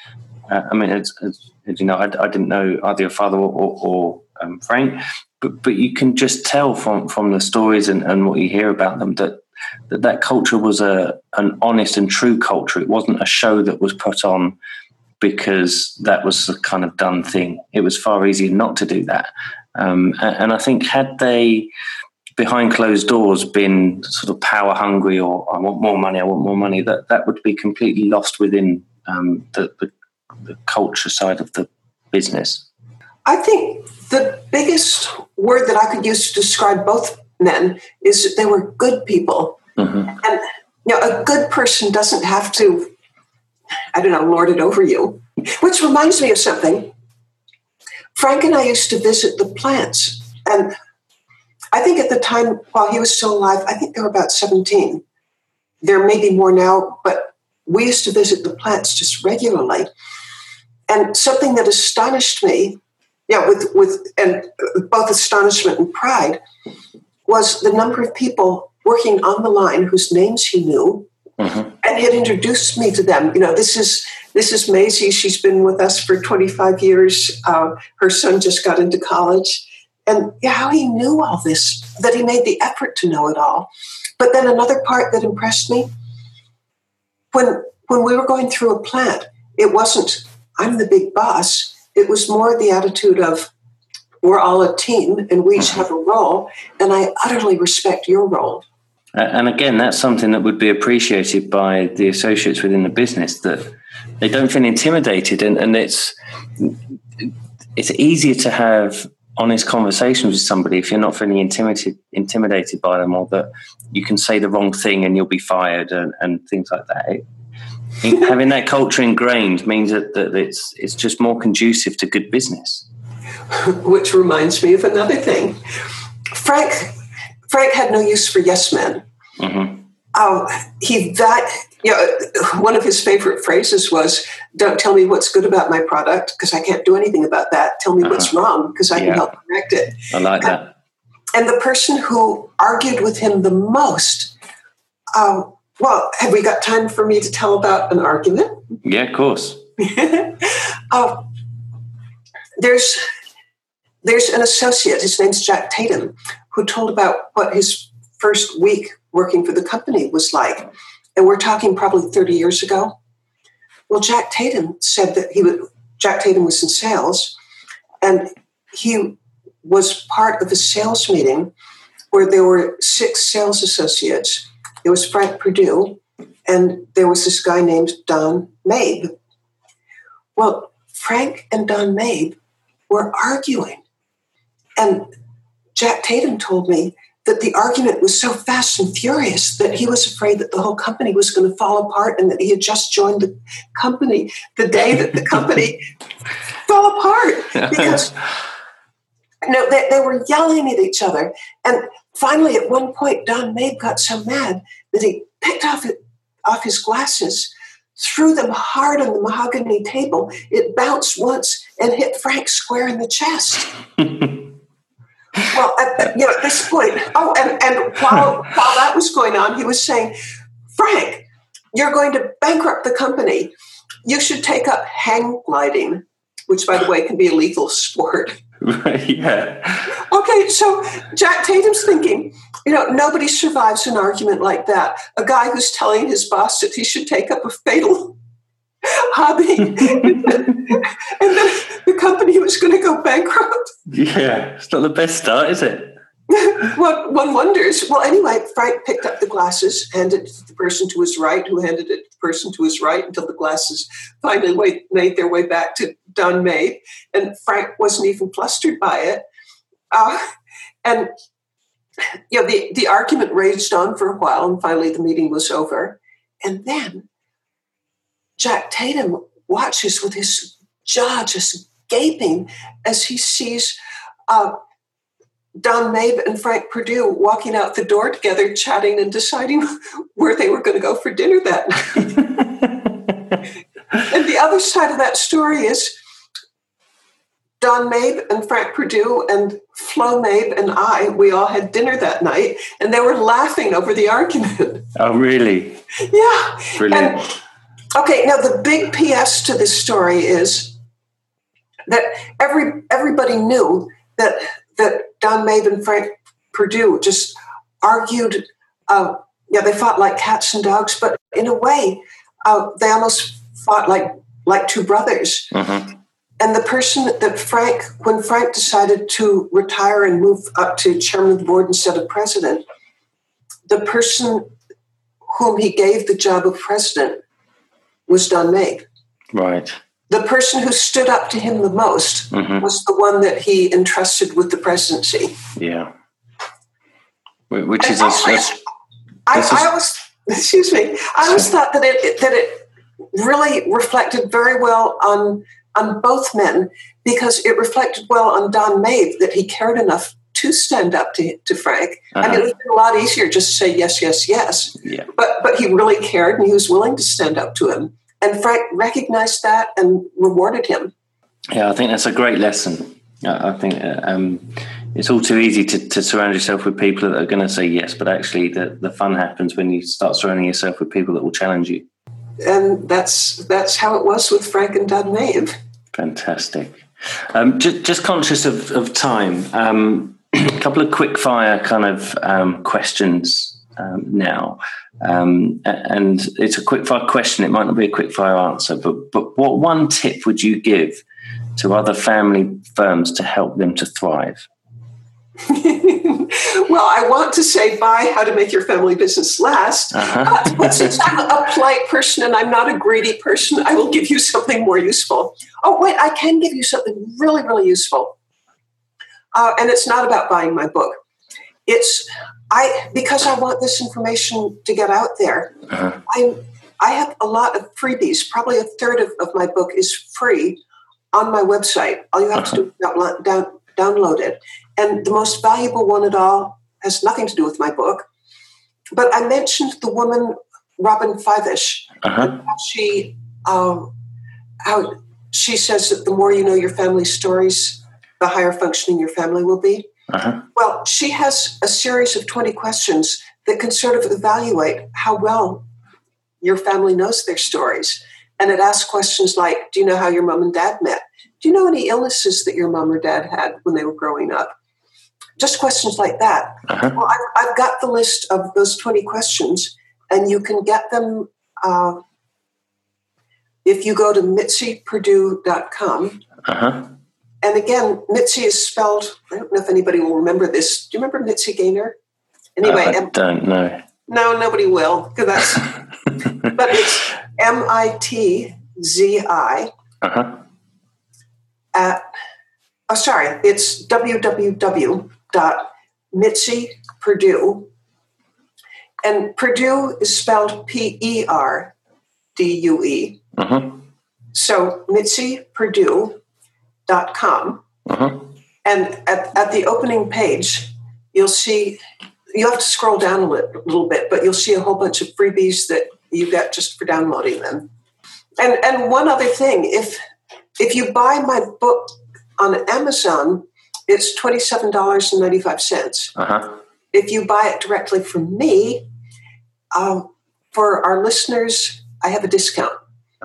Uh, I mean, it's, it's you know, I, I didn't know either your father or, or, or um, Frank, but but you can just tell from from the stories and, and what you hear about them that that that culture was a an honest and true culture. It wasn't a show that was put on because that was a kind of done thing. It was far easier not to do that. Um, and, and I think had they behind closed doors been sort of power hungry or I want more money, I want more money, that that would be completely lost within um, the, the the culture side of the business? I think the biggest word that I could use to describe both men is that they were good people. Mm-hmm. And you know, a good person doesn't have to, I don't know, lord it over you. Which reminds me of something. Frank and I used to visit the plants. And I think at the time, while he was still alive, I think they were about 17. There may be more now, but we used to visit the plants just regularly. And something that astonished me, yeah, with with and both astonishment and pride, was the number of people working on the line whose names he knew, mm-hmm. and had introduced me to them. You know, this is this is Maisie. She's been with us for 25 years. Uh, her son just got into college. and yeah, how he knew all this, that he made the effort to know it all. But then another part that impressed me when when we were going through a plant, it wasn't I'm the big boss. It was more the attitude of we're all a team and we each have a role, and I utterly respect your role. And again, that's something that would be appreciated by the associates within the business that they don't feel intimidated, and, and it's it's easier to have honest conversations with somebody if you're not feeling intimidated intimidated by them, or that you can say the wrong thing and you'll be fired and, and things like that. It, having that culture ingrained means that, that it's it's just more conducive to good business. Which reminds me of another thing. Frank Frank had no use for yes men. Mm-hmm. Um, he that you know, one of his favorite phrases was, "Don't tell me what's good about my product because I can't do anything about that. Tell me uh-huh. what's wrong because I yeah. can help correct it." I like and, that. And the person who argued with him the most um, well, have we got time for me to tell about an argument? Yeah, of course. uh, there's there's an associate. His name's Jack Tatum, who told about what his first week working for the company was like, and we're talking probably 30 years ago. Well, Jack Tatum said that he would. Jack Tatum was in sales, and he was part of a sales meeting where there were six sales associates there was Frank Perdue, and there was this guy named Don Mabe. Well, Frank and Don Mabe were arguing. And Jack Tatum told me that the argument was so fast and furious that he was afraid that the whole company was going to fall apart and that he had just joined the company the day that the company fell apart because no, they, they were yelling at each other. And finally, at one point, Don Mabe got so mad that he picked off, off his glasses, threw them hard on the mahogany table. It bounced once and hit Frank square in the chest. well, at, you know, at this point, oh, and, and while, while that was going on, he was saying, Frank, you're going to bankrupt the company. You should take up hang gliding, which, by the way, can be a legal sport. yeah. Okay, so Jack Tatum's thinking, you know, nobody survives an argument like that. A guy who's telling his boss that he should take up a fatal hobby, and, then, the company was going to go bankrupt. Yeah, it's not the best start, is it? well, one wonders. Well, anyway, Frank picked up the glasses, handed it to the person to his right, who handed it to the person to his right until the glasses finally made their way back to Don Mabe. And Frank wasn't even flustered by it. Uh, and you know, the, the argument raged on for a while, and finally the meeting was over. And then Jack Tatum watches with his jaw just gaping as he sees uh, Don Mabe and Frank Perdue walking out the door together, chatting and deciding where they were going to go for dinner that night. and the other side of that story is Don Mabe and Frank Perdue and Flo Mabe and I, we all had dinner that night and they were laughing over the argument. Oh, really? yeah. Brilliant. And, okay, now the big PS to this story is that every everybody knew that that Don Mabe and Frank Perdue just argued. Uh, yeah, they fought like cats and dogs, but in a way, uh, they almost fought like like two brothers. Mm-hmm. And the person that Frank, when Frank decided to retire and move up to chairman of the board instead of president, the person whom he gave the job of president was Don Mabe. Right the person who stood up to him the most mm-hmm. was the one that he entrusted with the presidency. Yeah. Which is, a, a, I, I always, excuse me, I always thought that it, that it really reflected very well on, on both men because it reflected well on Don Mabe that he cared enough to stand up to, to Frank. Uh-huh. I mean, it would been a lot easier just to say yes, yes, yes. Yeah. But, but he really cared and he was willing to stand up to him. And Frank recognized that and rewarded him. Yeah, I think that's a great lesson. I think uh, um, it's all too easy to, to, surround yourself with people that are going to say yes, but actually the, the fun happens when you start surrounding yourself with people that will challenge you. And that's that's how it was with Frank and Don Mabe. Fantastic. Um, just, just, conscious of, of time, um, a couple of quick fire kind of um, questions um, now. Um, and it's a quick fire question. It might not be a quick fire answer, but, but what one tip would you give to other family firms to help them to thrive? well, I want to say buy How to Make Your Family Business Last. Uh-huh. but since I'm a polite person and I'm not a greedy person, I will give you something more useful. Oh, wait, I can give you something really, really useful. Uh, and it's not about buying my book. It's I because I want this information to get out there. Uh-huh. I I have a lot of freebies. Probably a third of, of my book is free on my website. All you have uh-huh. to do is download, down, download it. And the most valuable one at all has nothing to do with my book. But I mentioned the woman Robyn Fivush. Uh-huh. She um, how she says that the more you know your family stories, the higher functioning your family will be. Uh-huh. Well, she has a series of 20 questions that can sort of evaluate how well your family knows their stories. And it asks questions like Do you know how your mom and dad met? Do you know any illnesses that your mom or dad had when they were growing up? Just questions like that. Uh-huh. Well, I've, I've, got the list of those 20 questions, and you can get them uh, if you go to mitziperdue.com. Uh-huh. And again, Mitzi is spelled, I don't know if anybody will remember this. Do you remember Mitzi Gaynor? Anyway, uh, I don't know. No, nobody will, because that's, but it's M I T Z I. Uh-huh. At, oh, sorry, it's www.mitziperdue. And Perdue is spelled P E R D U E. Uh-huh. So Mitzi Perdue com. Uh-huh. And at, at the opening page, you'll see, you have to scroll down a little bit, but you'll see a whole bunch of freebies that you get just for downloading them. And, and one other thing, if, if you buy my book on Amazon, it's $27.95. Uh-huh. If you buy it directly from me, um, for our listeners, I have a discount.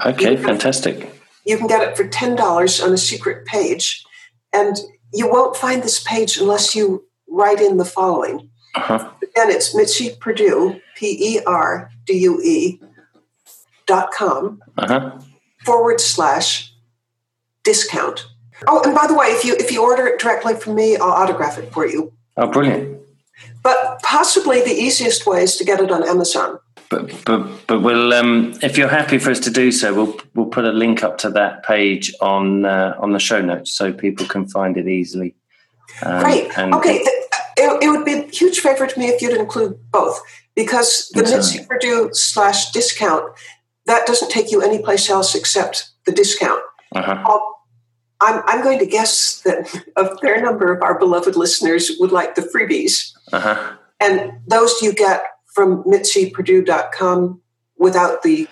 Okay, fantastic. You can get it for $10 on a secret page. And you won't find this page unless you write in the following. Uh-huh. Again, it's Mitzi Perdue, P E R D U E, dot com uh-huh. forward slash discount. Oh, and by the way, if you if you order it directly from me, I'll autograph it for you. Oh, brilliant! But possibly the easiest way is to get it on Amazon but but but we'll um, if you're happy for us to do so, we'll we'll put a link up to that page on uh, on the show notes so people can find it easily. Um, Great. okay. It, it, would be a huge favor to me if you'd include both because the Mitzi Perdue slash discount that doesn't take you anyplace else except the discount. Uh-huh. I'm, I'm going to guess that a fair number of our beloved listeners would like the freebies. Uh-huh. And those you get from mitziperdue.com without the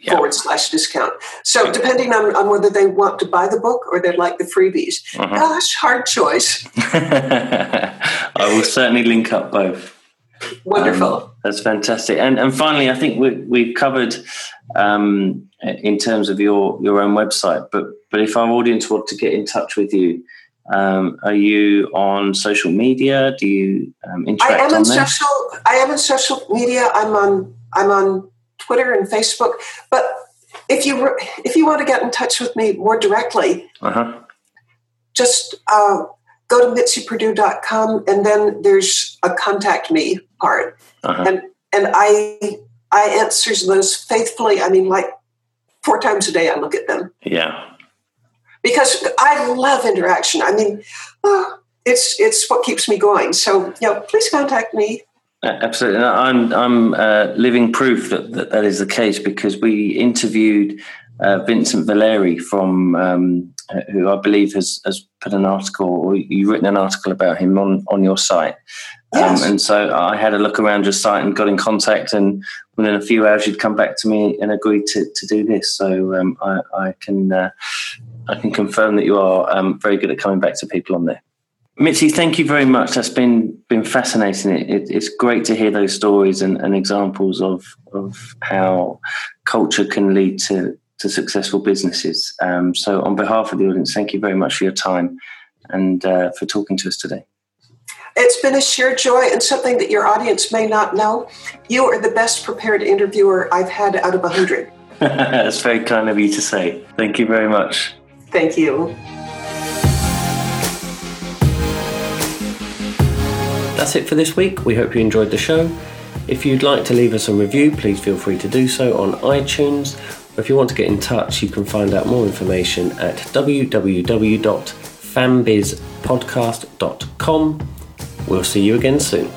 yeah. forward slash discount. So depending on, on whether they want to buy the book or they'd like the freebies. Uh-huh. Gosh, hard choice. I will certainly link up both. Wonderful. Um, that's fantastic. And and finally, I think we, we've covered um, in terms of your your own website. But but if our audience want to get in touch with you, um, are you on social media? Do you um, interact I am on on social. I am on social media. I'm on. I'm on Twitter and Facebook. But if you if you want to get in touch with me more directly, uh-huh. just uh, go to mitziperdue.com and then there's a contact me part, uh-huh. and and I I answer those faithfully. I mean, like four times a day, I look at them. Yeah because I love interaction. I mean, oh, it's it's what keeps me going. So, you know, please contact me. Absolutely, I'm I'm uh, living proof that, that that is the case because we interviewed uh, Vincent Valeri from um, who I believe has has put an article or you've written an article about him on on your site. Um, yes. Um, and so I had a look around your site and got in contact, and within a few hours, you'd come back to me and agreed to, to do this. So um, I, I, can uh, I can confirm that you are um, very good at coming back to people on there. Mitzi, thank you very much. That's been been fascinating. It, it, it's great to hear those stories and, and, examples of of how culture can lead to to successful businesses. Um, so, on behalf of the audience, thank you very much for your time and uh, for talking to us today. It's been a sheer joy and something that your audience may not know. You are the best prepared interviewer I've had out of a hundred. That's very kind of you to say. Thank you very much. Thank you. That's it for this week. We hope you enjoyed the show. If you'd like to leave us a review, please feel free to do so on iTunes. Or if you want to get in touch, you can find out more information at www.fambizpodcast.com. We'll see you again soon.